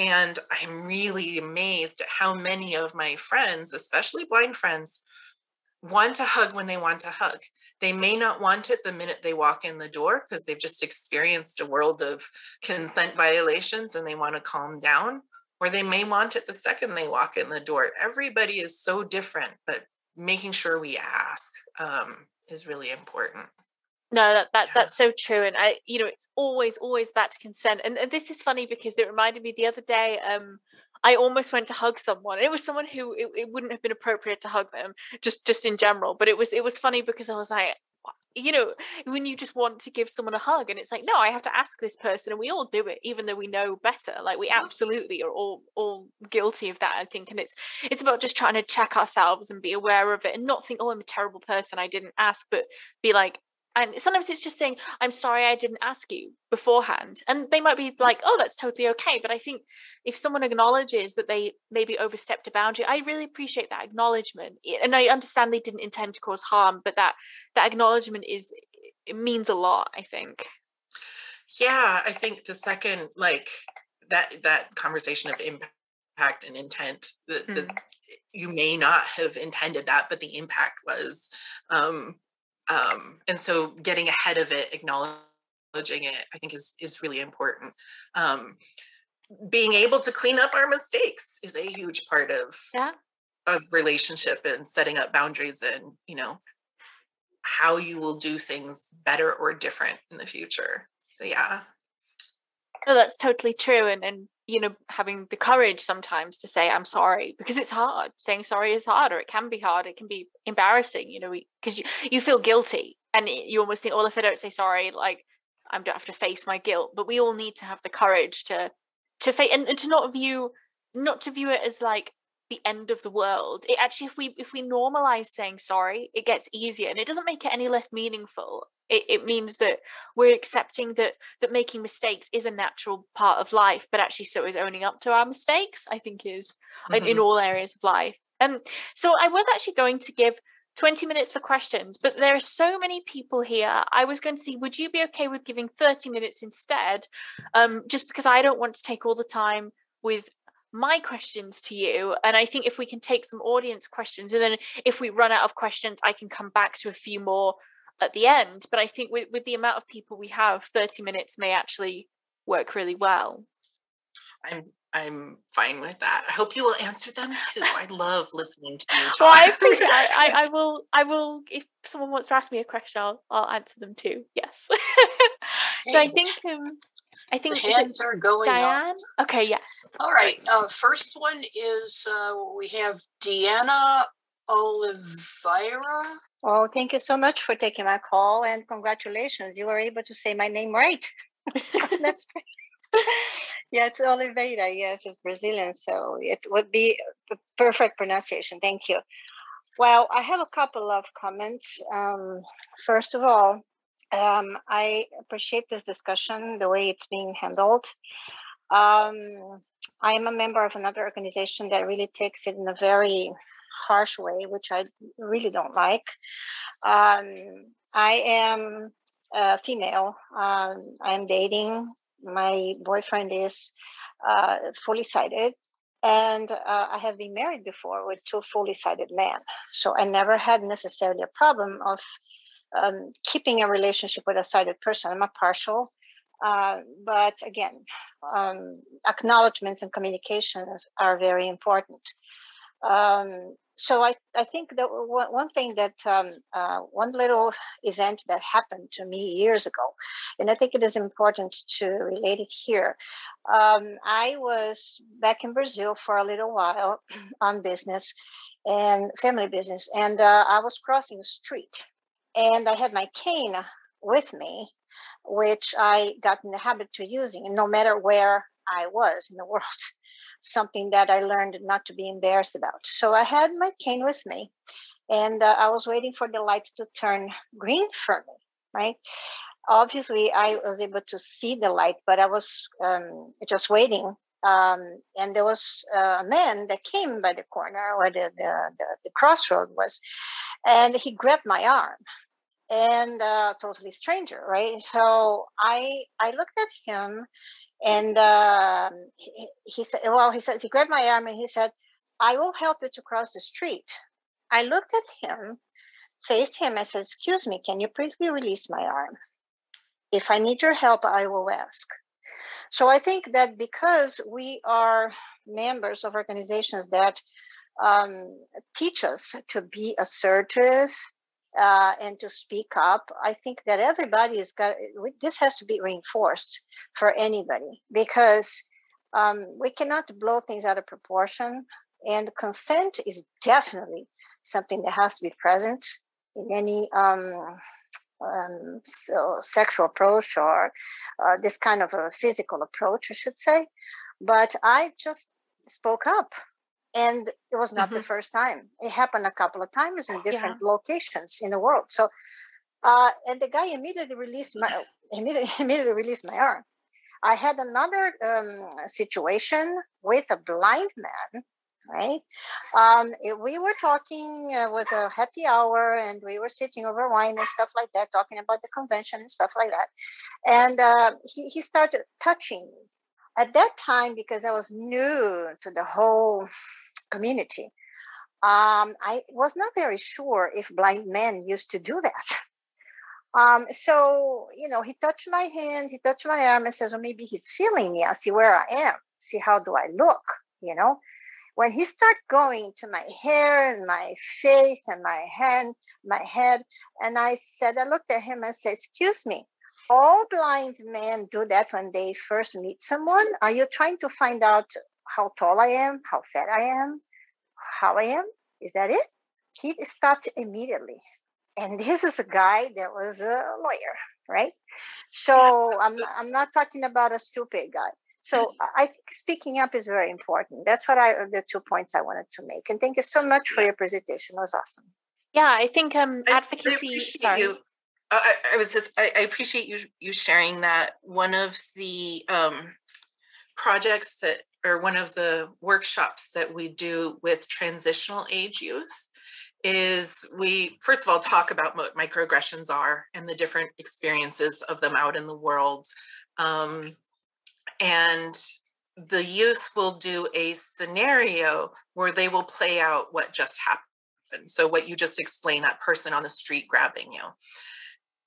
and I'm really amazed at how many of my friends, especially blind friends, want to hug when they want to hug. They may not want it the minute they walk in the door because they've just experienced a world of consent violations and they want to calm down, or they may want it the second they walk in the door. Everybody is so different, but making sure we ask um, is really important. No, that, that that's so true. And I, you know, it's always, always back to consent. And, and this is funny because it reminded me the other day, um, I almost went to hug someone. It was someone who it, it wouldn't have been appropriate to hug them, just just in general. But it was it was funny because I was like, you know, when you just want to give someone a hug, and it's like, no, I have to ask this person, and we all do it, even though we know better. Like we absolutely are all all guilty of that. I think, and it's it's about just trying to check ourselves and be aware of it, and not think, oh, I'm a terrible person, I didn't ask, but be like, and sometimes it's just saying i'm sorry i didn't ask you beforehand and they might be like oh that's totally okay but i think if someone acknowledges that they maybe overstepped a boundary i really appreciate that acknowledgement and i understand they didn't intend to cause harm but that that acknowledgement is it means a lot i think yeah i think the second like that that conversation of impact and intent the, mm. the you may not have intended that but the impact was um um, and so getting ahead of it acknowledging it i think is is really important. Um, being able to clean up our mistakes is a huge part of yeah. of relationship and setting up boundaries and you know how you will do things better or different in the future. So yeah. No that's totally true and and you know having the courage sometimes to say i'm sorry because it's hard. Saying sorry is hard or it can be hard it can be embarrassing you know because you, you feel guilty and you almost think well if i don't say sorry like i don't have to face my guilt. But we all need to have the courage to to face and, and to not view not to view it as like the end of the world it actually if we if we normalize saying sorry it gets easier and it doesn't make it any less meaningful it, it means that we're accepting that that making mistakes is a natural part of life but actually so is owning up to our mistakes i think is mm-hmm. in, in all areas of life um so i was actually going to give 20 minutes for questions, but there are so many people here. I was going to see, would you be okay with giving 30 minutes instead? Um, just because I don't want to take all the time with my questions to you. And I think if we can take some audience questions, and then if we run out of questions, I can come back to a few more at the end. But I think with, with the amount of people we have, 30 minutes may actually work really well. I'm I'm fine with that. I hope you will answer them too. I love listening to you. Talk. Well, I appreciate. I, I will. I will. If someone wants to ask me a question, I'll I'll answer them too. Yes. so I think um, I think the hands are going Diane. Up. Okay. Yes. All right. Uh, first one is uh, we have Deanna Oliveira. Oh, thank you so much for taking my call and congratulations. You were able to say my name right. That's great. yeah, it's Oliveira. Yes, it's Brazilian, so it would be the perfect pronunciation. Thank you. Well, I have a couple of comments. Um, first of all, um, I appreciate this discussion, the way it's being handled. Um, I am a member of another organization that really takes it in a very harsh way, which I really don't like. Um, I am a female. Um, I'm dating. My boyfriend is uh, fully sighted. And uh, I have been married before with two fully sighted men. So I never had necessarily a problem of um, keeping a relationship with a sighted person. I'm a partial. Uh, but again, um, acknowledgments and communications are very important. Um, so I, I think that one thing that um, uh, one little event that happened to me years ago, and I think it is important to relate it here. Um, I was back in Brazil for a little while on business and family business, and uh, I was crossing the street, and I had my cane with me, which I got in the habit to using, no matter where I was in the world, something that I learned not to be embarrassed about. So I had my cane with me, and uh, I was waiting for the light to turn green for me, right? Obviously, I was able to see the light, but I was um, just waiting. Um, and there was a man that came by the corner where the, the, the, the crossroad was, and he grabbed my arm and uh, totally stranger, right? So I I looked at him, and uh, he, he, said, well, he said he grabbed my arm and he said, "I will help you to cross the street." I looked at him, faced him, and said, "Excuse me, can you please release my arm? If I need your help, I will ask." So I think that because we are members of organizations that um, teach us to be assertive uh, and to speak up. I think that everybody has got this has to be reinforced for anybody because um, we cannot blow things out of proportion. And consent is definitely something that has to be present in any um, um, so sexual approach or uh, this kind of a physical approach, I should say. But I just spoke up and it was not mm-hmm. the first time it happened a couple of times in different yeah. locations in the world so uh, and the guy immediately released my immediately, immediately released my arm i had another um, situation with a blind man right? Um, we were talking uh, was a happy hour and we were sitting over wine and stuff like that talking about the convention and stuff like that. And uh, he, he started touching me at that time because i was new to the whole community. Um, i was not very sure if blind men used to do that. Um, so you know he touched my hand he touched my arm and says well maybe he's feeling me. I see where i am. See how do i look? You know when he started going to my hair and my face and my hand my head and i said i looked at him and said excuse me all blind men do that when they first meet someone. Are you trying to find out how tall I am, how fat I am, how I am? Is that it? He stopped immediately. And this is a guy that was a lawyer, right? So I'm, I'm not talking about a stupid guy. So I think speaking up is very important. That's what I the two points I wanted to make. And thank you so much for your presentation. It was awesome. Yeah, I think um advocacy. sorry. You I, I was just I, I, appreciate you you sharing that. One of the um, projects that or one of the workshops that we do with transitional age youth is we first of all talk about what microaggressions are and the different experiences of them out in the world um, and the youth will do a scenario where they will play out what just happened so what you just explained that person on the street grabbing you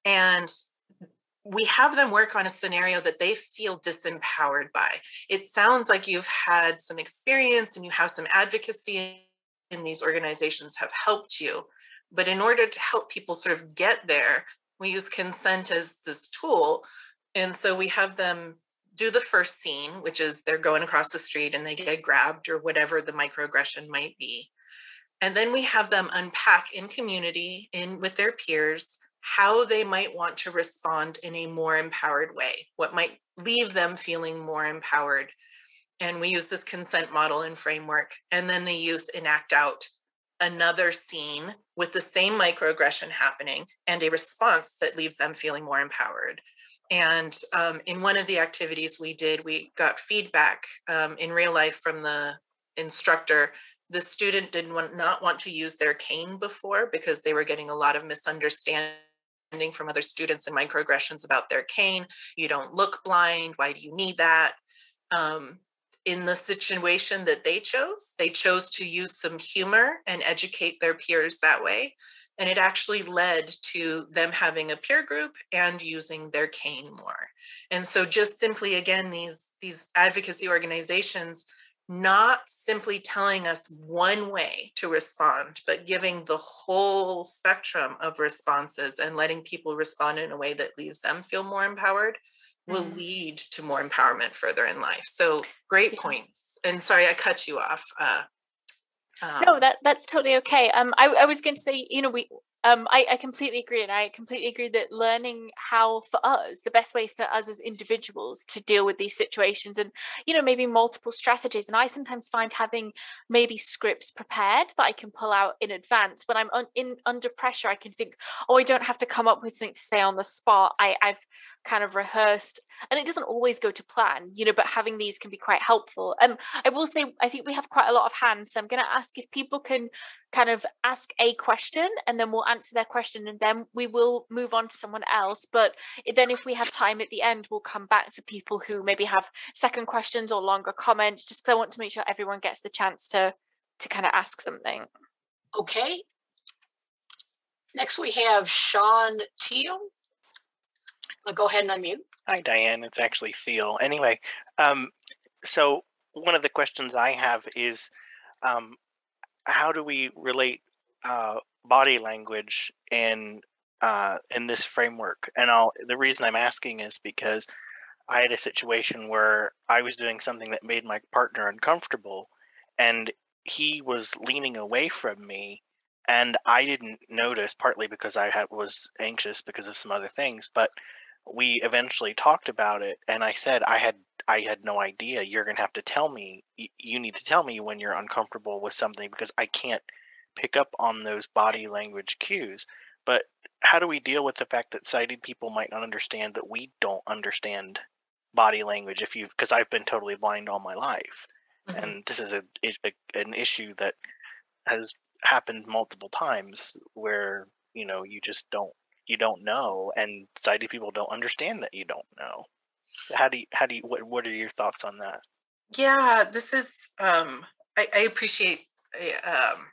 and we have them work on a scenario that they feel disempowered by. It sounds like you've had some experience and you have some advocacy and these organizations have helped you. But in order to help people sort of get there, we use consent as this tool. And so we have them do the first scene, which is they're going across the street and they get grabbed or whatever the microaggression might be. And then we have them unpack in community, in with their peers, how they might want to respond in a more empowered way, what might leave them feeling more empowered. And we use this consent model and framework. And then the youth enact out another scene with the same microaggression happening and a response that leaves them feeling more empowered. And um, in one of the activities we did, we got feedback um, in real life from the instructor the student did not want, not want to use their cane before because they were getting a lot of misunderstanding from other students and microaggressions about their cane. You don't look blind. Why do you need that? Um, in the situation that they chose, they chose to use some humor and educate their peers that way. And it actually led to them having a peer group and using their cane more. And so just simply again, these these advocacy organizations not simply telling us one way to respond, but giving the whole spectrum of responses and letting people respond in a way that leaves them feel more empowered mm-hmm. will lead to more empowerment further in life. So great yeah. points. And sorry, I cut you off. Uh, um, no, that that's totally okay. Um, I, I was going to say, you know, we um, I, I completely agree. And I completely agree that learning how, for us, the best way for us as individuals to deal with these situations and, you know, maybe multiple strategies. And I sometimes find having maybe scripts prepared that I can pull out in advance. When I'm un- in under pressure, I can think, oh, I don't have to come up with something to say on the spot. I, I've kind of rehearsed and it doesn't always go to plan you know but having these can be quite helpful um i will say i think we have quite a lot of hands so i'm going to ask if people can kind of ask a question and then we'll answer their question and then we will move on to someone else but then if we have time at the end we'll come back to people who maybe have second questions or longer comments just because i want to make sure everyone gets the chance to to kind of ask something okay next we have sean teal I'll go ahead and unmute. Hi, Diane. It's actually Theo. Anyway, um, so one of the questions I have is um, how do we relate uh, body language in uh, in this framework? And I'll, the reason I'm asking is because I had a situation where I was doing something that made my partner uncomfortable, and he was leaning away from me and I didn't notice partly because I had, was anxious because of some other things, but we eventually talked about it and i said i had i had no idea you're going to have to tell me you need to tell me when you're uncomfortable with something because i can't pick up on those body language cues but how do we deal with the fact that sighted people might not understand that we don't understand body language if you because i've been totally blind all my life mm-hmm. and this is a, a an issue that has happened multiple times where you know you just don't you don't know, and sighted people don't understand that you don't know. How do you, how do you, what, what are your thoughts on that? Yeah, this is, um, I, I appreciate, eh, um,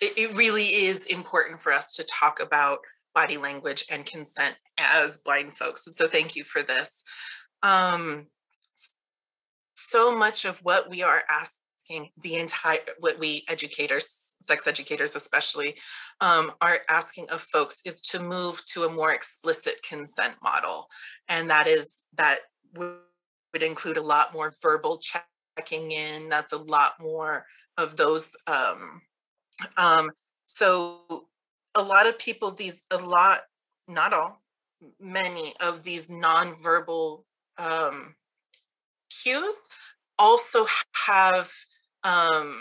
it, it really is important for us to talk about body language and consent as blind folks. And so thank you for this. Um, so much of what we are asking the entire, what we educators sex educators especially, um, are asking of folks is to move to a more explicit consent model. And that is, that would include a lot more verbal checking in. That's a lot more of those. Um, um, so a lot of people, these, a lot, not all, many of these nonverbal um, cues also have um,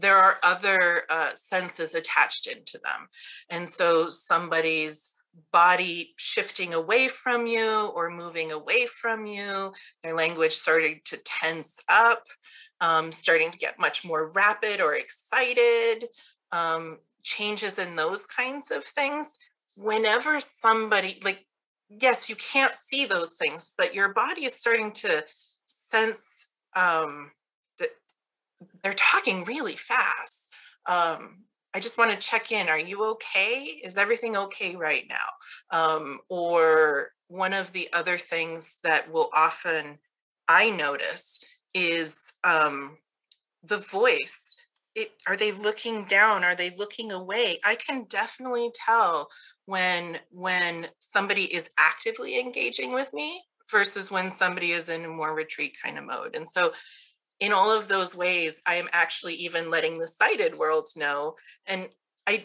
there are other uh, senses attached into them. And so somebody's body shifting away from you or moving away from you, their language starting to tense up, um, starting to get much more rapid or excited, um, changes in those kinds of things. Whenever somebody, like, yes, you can't see those things, but your body is starting to sense um, they're talking really fast. Um, I just want to check in. Are you okay? Is everything okay right now? Um, or one of the other things that will often I notice is um, the voice. It, are they looking down? Are they looking away? I can definitely tell when when somebody is actively engaging with me versus when somebody is in a more retreat kind of mode. And so in all of those ways i am actually even letting the sighted world know and i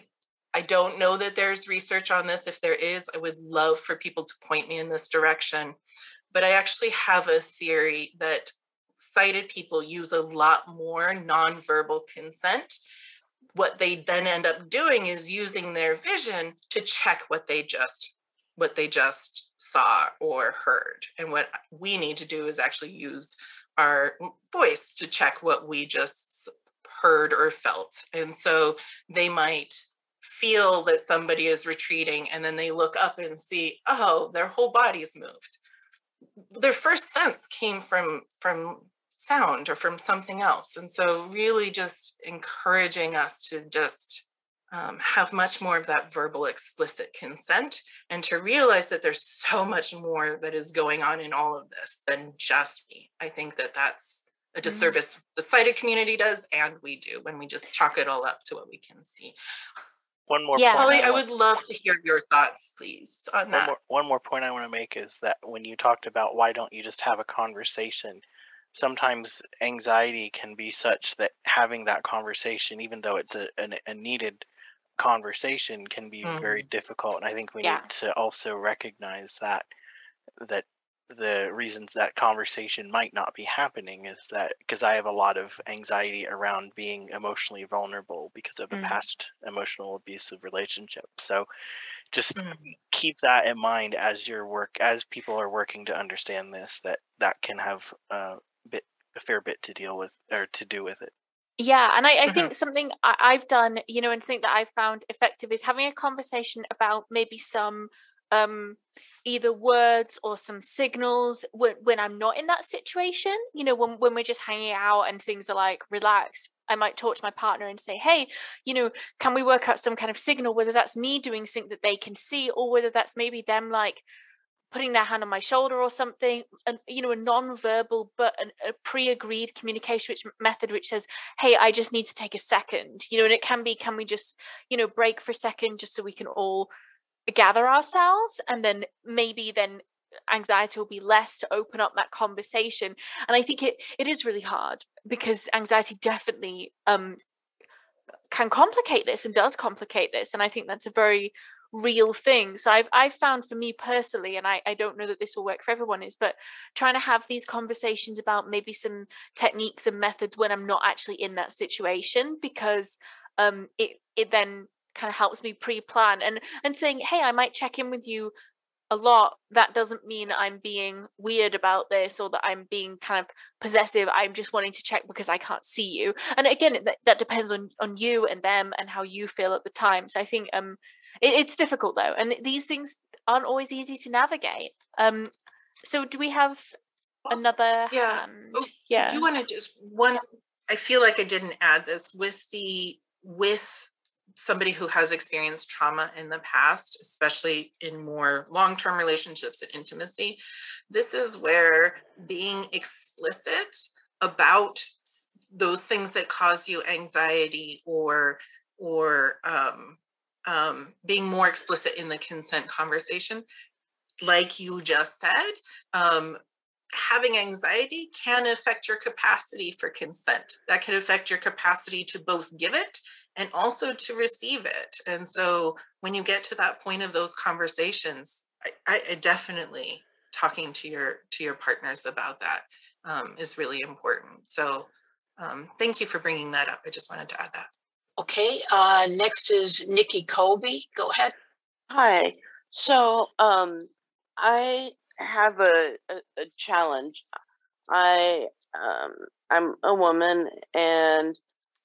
i don't know that there's research on this. If there is i would love for people to point me in this direction but i actually have a theory that sighted people use a lot more nonverbal consent. What they then end up doing is using their vision to check what they just what they just saw or heard and what we need to do is actually use our voice to check what we just heard or felt. And so they might feel that somebody is retreating and then they look up and see, oh, their whole body's moved. Their first sense came from from sound or from something else. And so really just encouraging us to just um, have much more of that verbal explicit consent and to realize that there's so much more that is going on in all of this than just me. I think that that's a mm-hmm. disservice mm-hmm. the sighted community does and we do when we just chalk it all up to what we can see. One more yeah. Holly, I, I would love to hear your thoughts, please, on one that. More, one more point I want to make is that when you talked about why don't you just have a conversation, sometimes anxiety can be such that having that conversation, even though it's a, a, a needed conversation can be mm-hmm. very difficult and i think we yeah. need to also recognize that that the reasons that conversation might not be happening is that because I have a lot of anxiety around being emotionally vulnerable because of a mm-hmm. past emotional abusive relationship. So just mm-hmm. keep that in mind as your work as people are working to understand this that that can have a bit a fair bit to deal with or to do with it. Yeah, and I, I mm-hmm. think something I, have done, you know, and something that I've found effective is having a conversation about maybe some um either words or some signals when, when i'm not in that situation you know when, when we're just hanging out and things are like relaxed i might talk to my partner and say hey you know can we work out some kind of signal whether that's me doing something that they can see or whether that's maybe them like putting their hand on my shoulder or something and you know a non-verbal but an, a pre-agreed communication which method which says hey i just need to take a second you know and it can be can we just you know break for a second just so we can all gather ourselves and then maybe then anxiety will be less to open up that conversation and i think it it is really hard because anxiety definitely um can complicate this and does complicate this and i think that's a very real thing so i've i've found for me personally and i i don't know that this will work for everyone is but trying to have these conversations about maybe some techniques and methods when i'm not actually in that situation because um it it then kind of helps me pre-plan and and saying hey i might check in with you a lot. That doesn't mean i'm being weird about this or that i'm being kind of possessive. I'm just wanting to check because i can't see you. And again that, that depends on on you and them and how you feel at the time. So i think um it, it's difficult though and these things aren't always easy to navigate um so do we have another yeah hand? oh, yeah you want to just one i feel like i didn't add this with the with somebody who has experienced trauma in the past, especially in more long term relationships and intimacy, this is where being explicit about those things that cause you anxiety or or um, um, being more explicit in the consent conversation like you just said um, having anxiety can affect your capacity for consent that can affect your capacity to both give it and also to receive it. And so when you get to that point of those conversations, I, I definitely talking to your to your partners about that um, is really important. So um, thank you for bringing that up. I just wanted to add that. Okay. Uh, next is Nikki Colby. Go ahead. Hi. So um, I have a, a, a challenge. I um, I'm a woman and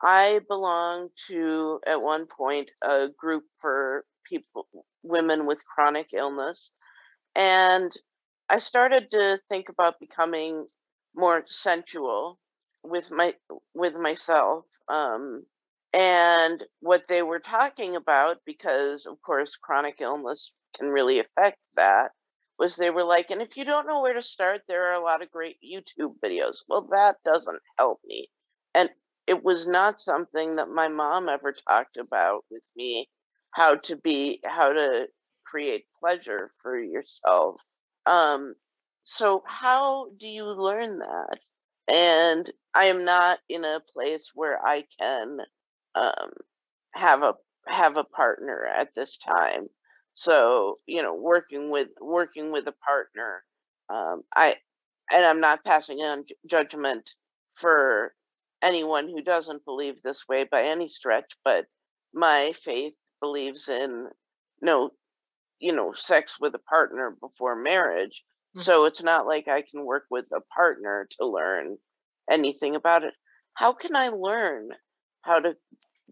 I belong to, at one point, a group for people, women with chronic illness. And I started to think about becoming more sensual with my with myself um, and what they were talking about because of course chronic illness can really affect that was they were like and if you don't know where to start there are a lot of great youtube videos. Well that doesn't help me. And it was not something that my mom ever talked about with me how to be how to create pleasure for yourself. Um so how do you learn that? And i am not in a place where i can um have a have a partner at this time so you know working with working with a partner um i and i'm not passing on judgment for anyone who doesn't believe this way by any stretch, but my faith believes in no, you know, sex with a partner before marriage. Mm-hmm. So it's not like I can work with a partner to learn anything about it. How can I learn how to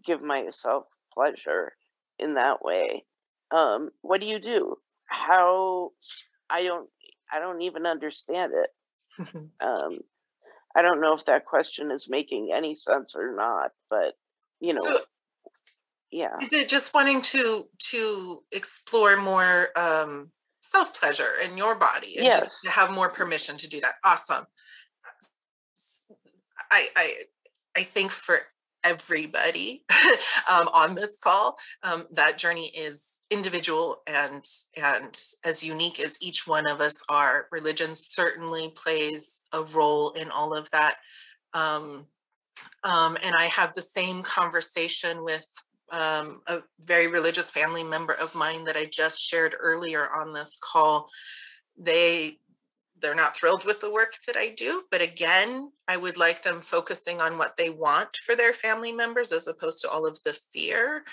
give myself pleasure in that way? Um, what do you do? How I don't I don't even understand it. um, I don't know if that question is making any sense or not, but you know, so, yeah. Is it just wanting to to explore more um, self pleasure in your body and yes. just have more permission to do that? Awesome. I I I think for everybody um, on this call, um, that journey is individual and and as unique as each one of us are. Religion certainly plays a role in all of that. Um, um, and i have the same conversation with um, a very religious family member of mine that I just shared earlier on this call, they they're not thrilled with the work that I do, but again, I would like them focusing on what they want for their family members as opposed to all of the fear.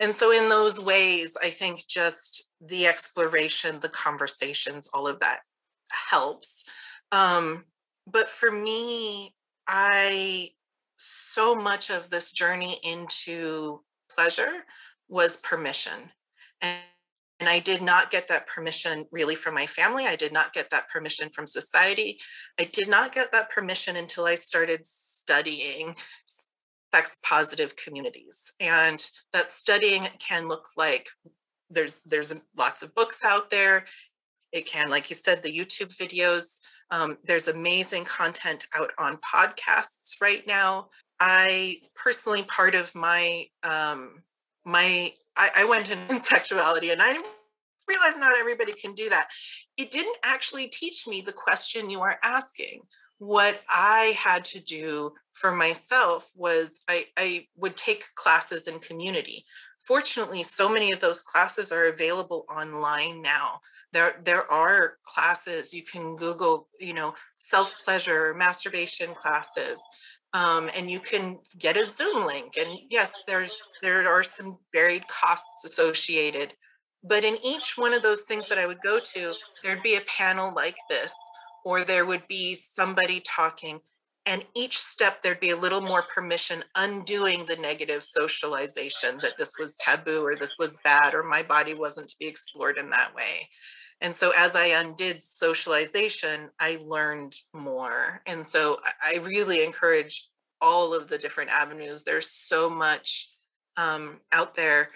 And so, in those ways, I think just the exploration, the conversations, all of that helps. Um, but for me, I so much of this journey into pleasure was permission. And and I did not get that permission really from my family. I did not get that permission from society. I did not get that permission until I started studying sex positive communities. And that studying can look like there's there's lots of books out there. It can, like you said, the YouTube videos. Um, there's amazing content out on podcasts right now. I personally, part of my um, my I, I went in sexuality and I realized not everybody can do that. It didn't actually teach me the question you are asking. What I had to do for myself was I, I would take classes in community. Fortunately, so many of those classes are available online now. There, there are classes you can Google, you know, self pleasure, masturbation classes um, and you can get a Zoom link. And yes, there's there are some varied costs associated, but in each one of those things that I would go to, there'd be a panel like this, or there would be somebody talking. And each step, there'd be a little more permission, undoing the negative socialization that this was taboo or this was bad or my body wasn't to be explored in that way. And so as I undid socialization, I learned more. And so I really encourage all of the different avenues. There's so much um, out there.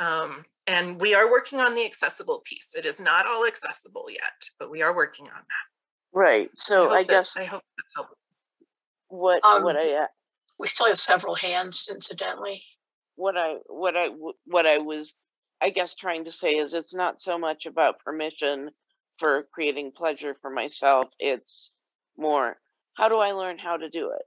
Um, and we are working on the accessible piece. It is not all accessible yet, but we are working on that. Right. So I, I that, guess I hope that's helpful. What Um, what I uh, We still have several hands, incidentally. what I what I what I was I guess trying to say is it's not so much about permission for creating pleasure for myself. It's more how do I learn how to do it?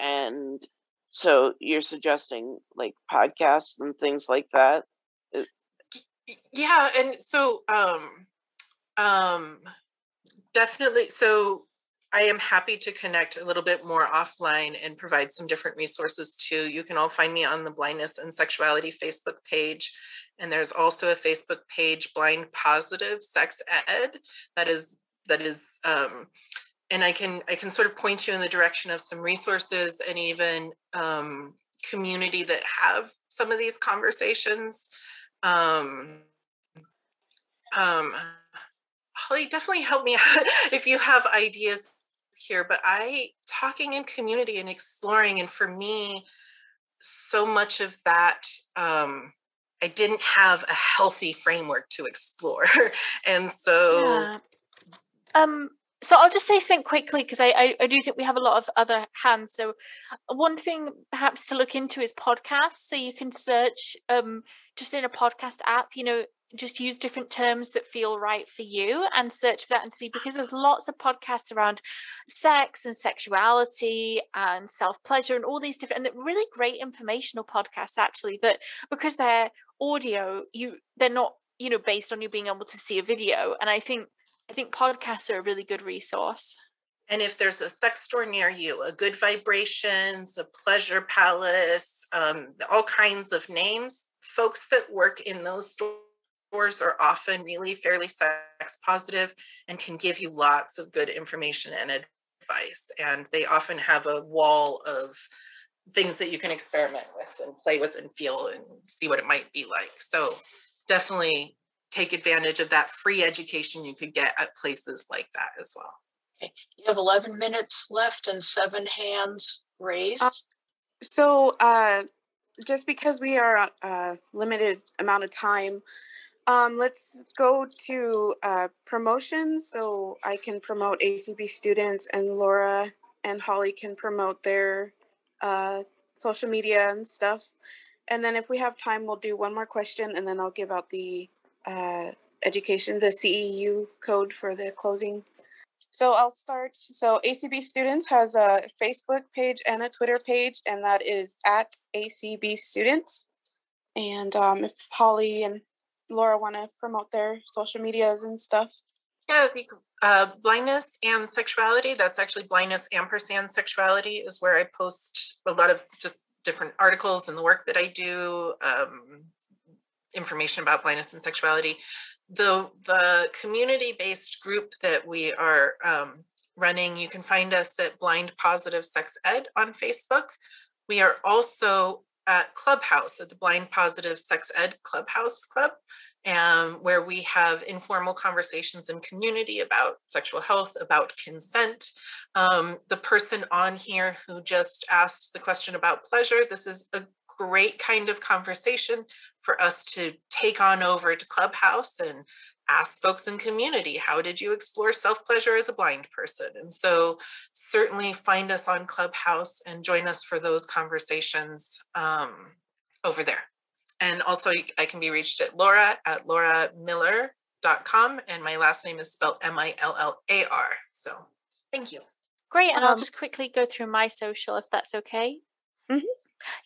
And so you're suggesting like podcasts and things like that. Yeah, and so um um definitely so I am happy to connect a little bit more offline and provide some different resources too. You can all find me on the Blindness and Sexuality Facebook page. And there's also a Facebook page, Blind Positive Sex Ed, that is that is um, and I can I can sort of point you in the direction of some resources and even um, community that have some of these conversations. Um, um, Holly, definitely help me out if you have ideas here. But I talking in community and exploring, and for me, so much of that. Um, I didn't have a healthy framework to explore, and so Yeah. Um, so I'll just say something quickly because I, I, I do think we have a lot of other hands. So uh, one thing perhaps to look into is podcasts. So you can search um just in a podcast app, you know, just use different terms that feel right for you and search for that and see because there's lots of podcasts around sex and sexuality and self-pleasure and all these different and really great informational podcasts actually that because they're audio, you they're not, you know, based on you being able to see a video. And I think I think podcasts are a really good resource. And if there's a sex store near you, a good vibrations, a pleasure palace, um, all kinds of names, folks that work in those stores are often really fairly sex positive and can give you lots of good information and advice. And they often have a wall of things that you can experiment with and play with and feel and see what it might be like. So definitely take advantage of that free education you could get at places like that as well. Okay, you have 11 minutes left and seven hands raised. So, uh, just because we are a uh, limited amount of time, um, let's go to uh, promotions. So I can promote ACB students, and Laura and Holly can promote their uh, social media and stuff. And then if we have time, we'll do one more question, and then I'll give out the uh, education, the CEU code for the closing. So I'll start. So ACB Students has a Facebook page and a Twitter page, and that is at ACB Students. And um, if Holly and Laura want to promote their social medias and stuff. Yeah, think uh, blindness and sexuality. That's actually blindness ampersand sexuality is where I post a lot of just different articles and the work that I do, um, information about blindness and sexuality. The the community based group that we are um, running, you can find us at Blind Positive Sex Ed on Facebook. We are also at Clubhouse at the Blind Positive Sex Ed Clubhouse Club um, where we have informal conversations in community about sexual health, about consent. Um, the person on here who just asked the question about pleasure, this is a great kind of conversation for us to take on over to Clubhouse and ask folks in community how did you explore self pleasure as a blind person and so certainly find us on clubhouse and join us for those conversations um, over there and also I can be reached at Laura at lauramillar.com. And my last name is spelled M-I-L-L-A-R. So thank you. Great. And um, I'll just quickly go through my social if that's okay. Mm-hmm.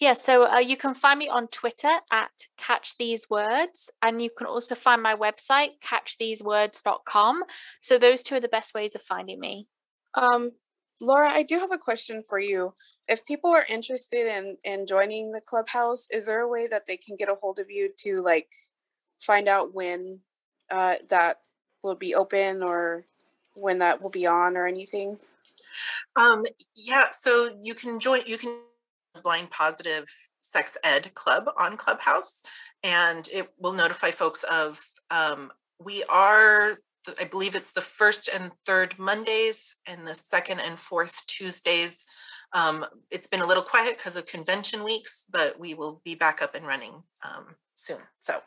Yeah, so uh, you can find me on Twitter at Catch These Words, and you can also find my website, catchthesewords.com. So those two are the best ways of finding me. Um, Laura, I do have a question for you. If people are interested in in joining the clubhouse, is there a way that they can get a hold of you to like find out when uh, that will be open or when that will be on or anything? Um, yeah, so you can join. You can blind positive sex ed club on Clubhouse, and it will notify folks of. Um, we are I believe it's the first and third Mondays and the second and fourth Tuesdays. Um, it's been a little quiet because of convention weeks, but we will be back up and running um, soon. So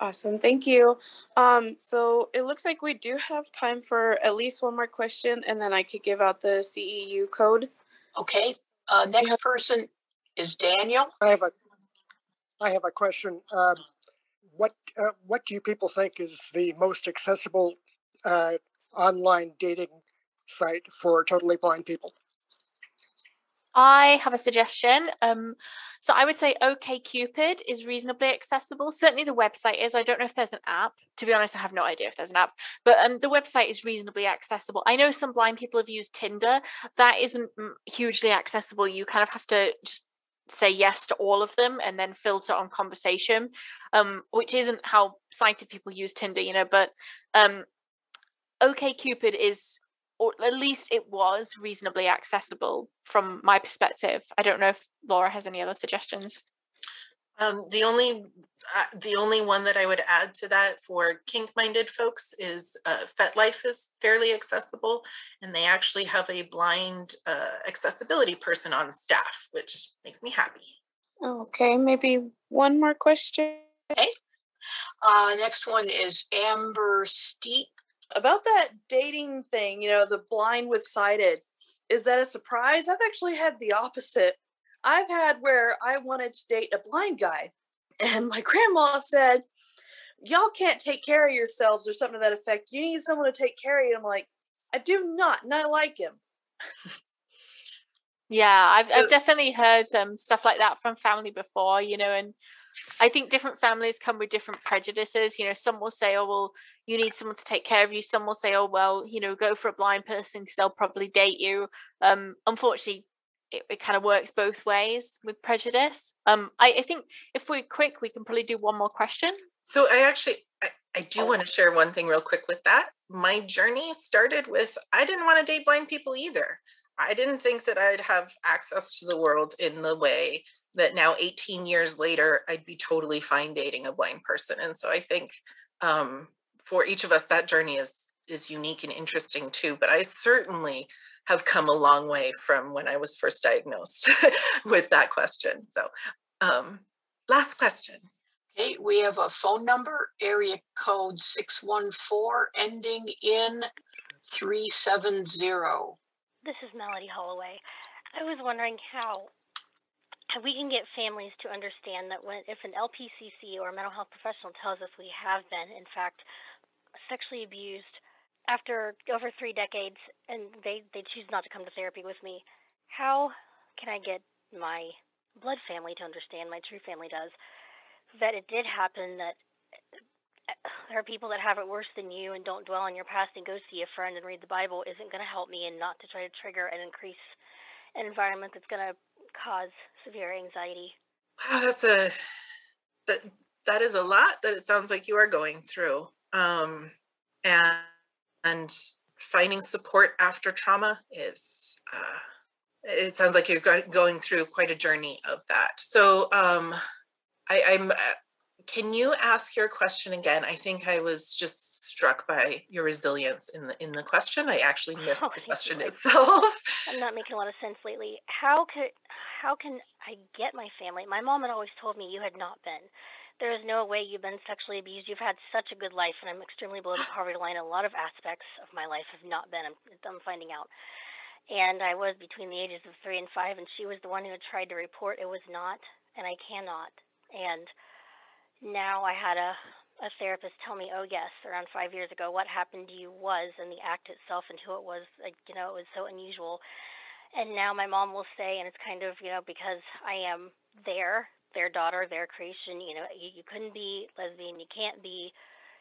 awesome. Thank you. Um, so it looks like we do have time for at least one more question, and then I could give out the CEU code. Okay. Uh, next person is Daniel. I have a, I have a question. Um, what uh, what do you people think is the most accessible uh, online dating site for totally blind people? I have a suggestion. Um, so I would say OKCupid is reasonably accessible. Certainly the website is. I don't know if there's an app. To be honest, I have no idea if there's an app. But um, the website is reasonably accessible. I know some blind people have used Tinder. That isn't mm, hugely accessible. You kind of have to just say yes to all of them and then filter on conversation, um, which isn't how sighted people use Tinder, you know. But um, Cupid is, or at least it was, reasonably accessible from my perspective. I don't know if Laura has any other suggestions. Um, the only uh, the only one that I would add to that for kink-minded folks is uh, FetLife is fairly accessible, and they actually have a blind uh, accessibility person on staff, which makes me happy. Okay, maybe one more question. Okay. Uh, next one is Amber Steep about that dating thing, you know, the blind with sighted, is that a surprise? I've actually had the opposite. I've had where I wanted to date a blind guy, and my grandma said, Y'all can't take care of yourselves or something to that effect. You need someone to take care of you. I'm like, I do not, and I like him. yeah, I've I've definitely heard um stuff like that from family before, you know, and I think different families come with different prejudices. You know, some will say, oh, well, you need someone to take care of you. Some will say, oh, well, you know, go for a blind person because they'll probably date you. Um, unfortunately, it, it kind of works both ways with prejudice. Um, I, I think if we're quick, we can probably do one more question. So I actually, I, I do want to share one thing real quick with that. My journey started with I didn't want to date blind people either. I didn't think that I'd have access to the world in the way that now 18 years later i'd be totally fine dating a blind person and so i think um, for each of us that journey is is unique and interesting too but i certainly have come a long way from when i was first diagnosed with that question. So um, last question. Okay we have a phone number area code 614 ending in 370 this is melody holloway. I was wondering how we can get families to understand that when if an LPCC or a mental health professional tells us we have been, in fact, sexually abused after over three decades, and they they choose not to come to therapy with me. How can I get my blood family to understand? My true family does that it did happen. That uh, there are people that have it worse than you and don't dwell on your past and go see a friend and read the Bible isn't going to help me, and not to try to trigger and increase an environment that's going to cause severe anxiety. Wow, that's a that that is a lot that it sounds like you are going through. Um, and and finding support after trauma is uh, it sounds like you're going through quite a journey of that. So um, I, I'm. Uh, can you ask your question again? I think I was just struck by your resilience in the in the question. I actually missed oh, the question itself. I'm not making a lot of sense lately. How could how can I get my family? My mom had always told me you had not been there is no way you've been sexually abused. You've had such a good life, and I'm extremely below the poverty line. A lot of aspects of my life have not been. I'm, I'm finding out. And I was between the ages of three and five, and she was the one who had tried to report it was not, and I cannot. And now I had a a therapist tell me, oh yes, around five years ago, what happened to you was, and the act itself and who it was, like you know, it was so unusual. And now my mom will say, and it's kind of you know because I am there their daughter, their creation. You know, you, you couldn't be lesbian, you can't be,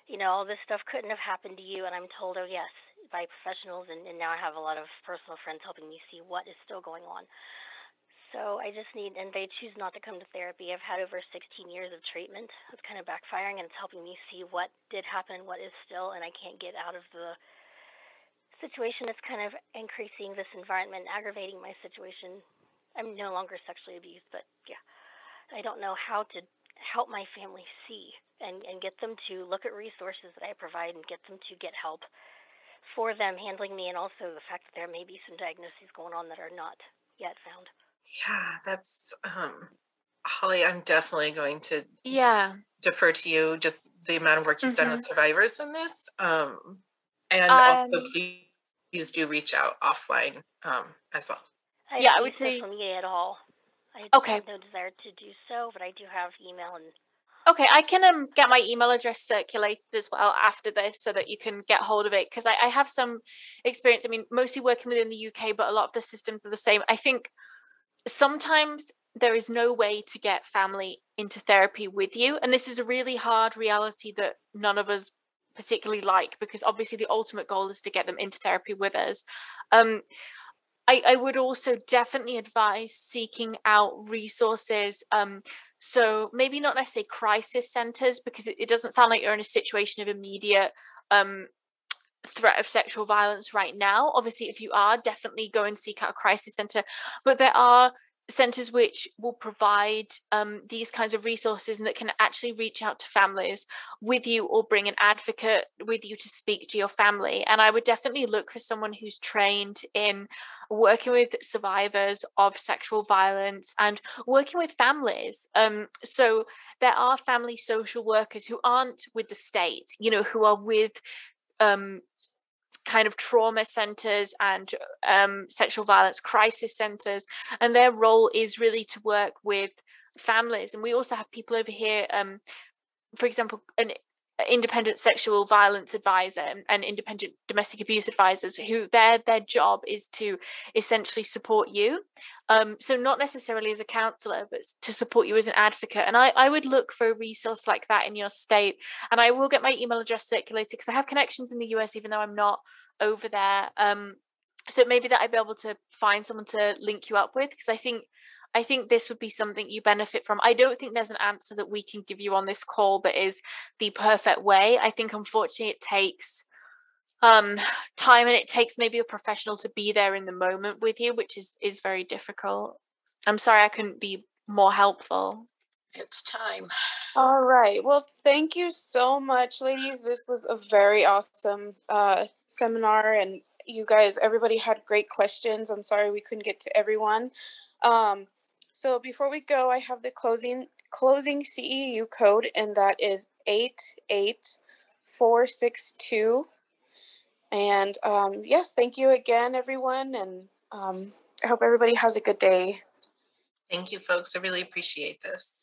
you know, all this stuff couldn't have happened to you. And I'm told, oh yes, by professionals, and, and now I have a lot of personal friends helping me see what is still going on. So I just need, and they choose not to come to therapy. I've had over 16 years of treatment. It's kind of backfiring, and it's helping me see what did happen, what is still, and I can't get out of the situation. It's kind of increasing this environment, aggravating my situation. I'm no longer sexually abused, but yeah. I don't know how to help my family see and, and get them to look at resources that I provide and get them to get help for them handling me and also the fact that there may be some diagnoses going on that are not yet found. Yeah, that's um Holly, I'm definitely going to yeah defer to you just the amount of work you've mm-hmm. done with mm-hmm. survivors in this. Um and um, also please, please do reach out offline um as well. I yeah, I would say social media at all. I okay. have no desire to do so, but I do have email and Okay, I can um, get my email address circulated as well after this so that you can get hold of it because I, I, have some experience. I mean, mostly working within the UK, but a lot of the systems are the same. I think sometimes there is no way to get family into therapy with you. And this is a really hard reality that none of us particularly like because obviously the ultimate goal is to get them into therapy with us. Um, I, I would also definitely advise seeking out resources. Um, so maybe not necessarily crisis centers because it, it, doesn't sound like you're in a situation of immediate um, threat of sexual violence right now. Obviously, if you are, definitely go and seek out a crisis center. But there are centers which will provide um, these kinds of resources and that can actually reach out to families with you or bring an advocate with you to speak to your family. And i would definitely look for someone who's trained in working with survivors of sexual violence and working with families. Um, so there are family social workers who aren't with the state you know who are with um, kind of trauma centers and um, sexual violence crisis centers, and their role is really to work with families. And we also have people over here, um, for example, an independent sexual violence advisor and independent domestic abuse advisors who their their job is to essentially support you. Um, so not necessarily as a counselor but to support you as an advocate. And I, I would look for a resource like that in your state. And i will get my email address circulated because i have connections in the us even though i'm not over there. Um, so maybe that I'd be able to find someone to link you up with because I think I think this would be something you benefit from. I don't think there's an answer that we can give you on this call that is the perfect way. I think unfortunately it takes um time and it takes maybe a professional to be there in the moment with you, which is is very difficult. I'm sorry I couldn't be more helpful. It's time. All right. Well, thank you so much, ladies. This was a very awesome uh, seminar, and you guys, everybody had great questions. I'm sorry we couldn't get to everyone. Um, so before we go, I have the closing closing CEU code, and that is eight eight four six two. And um, yes, thank you again, everyone, and um, I hope everybody has a good day. Thank you, folks. I really appreciate this.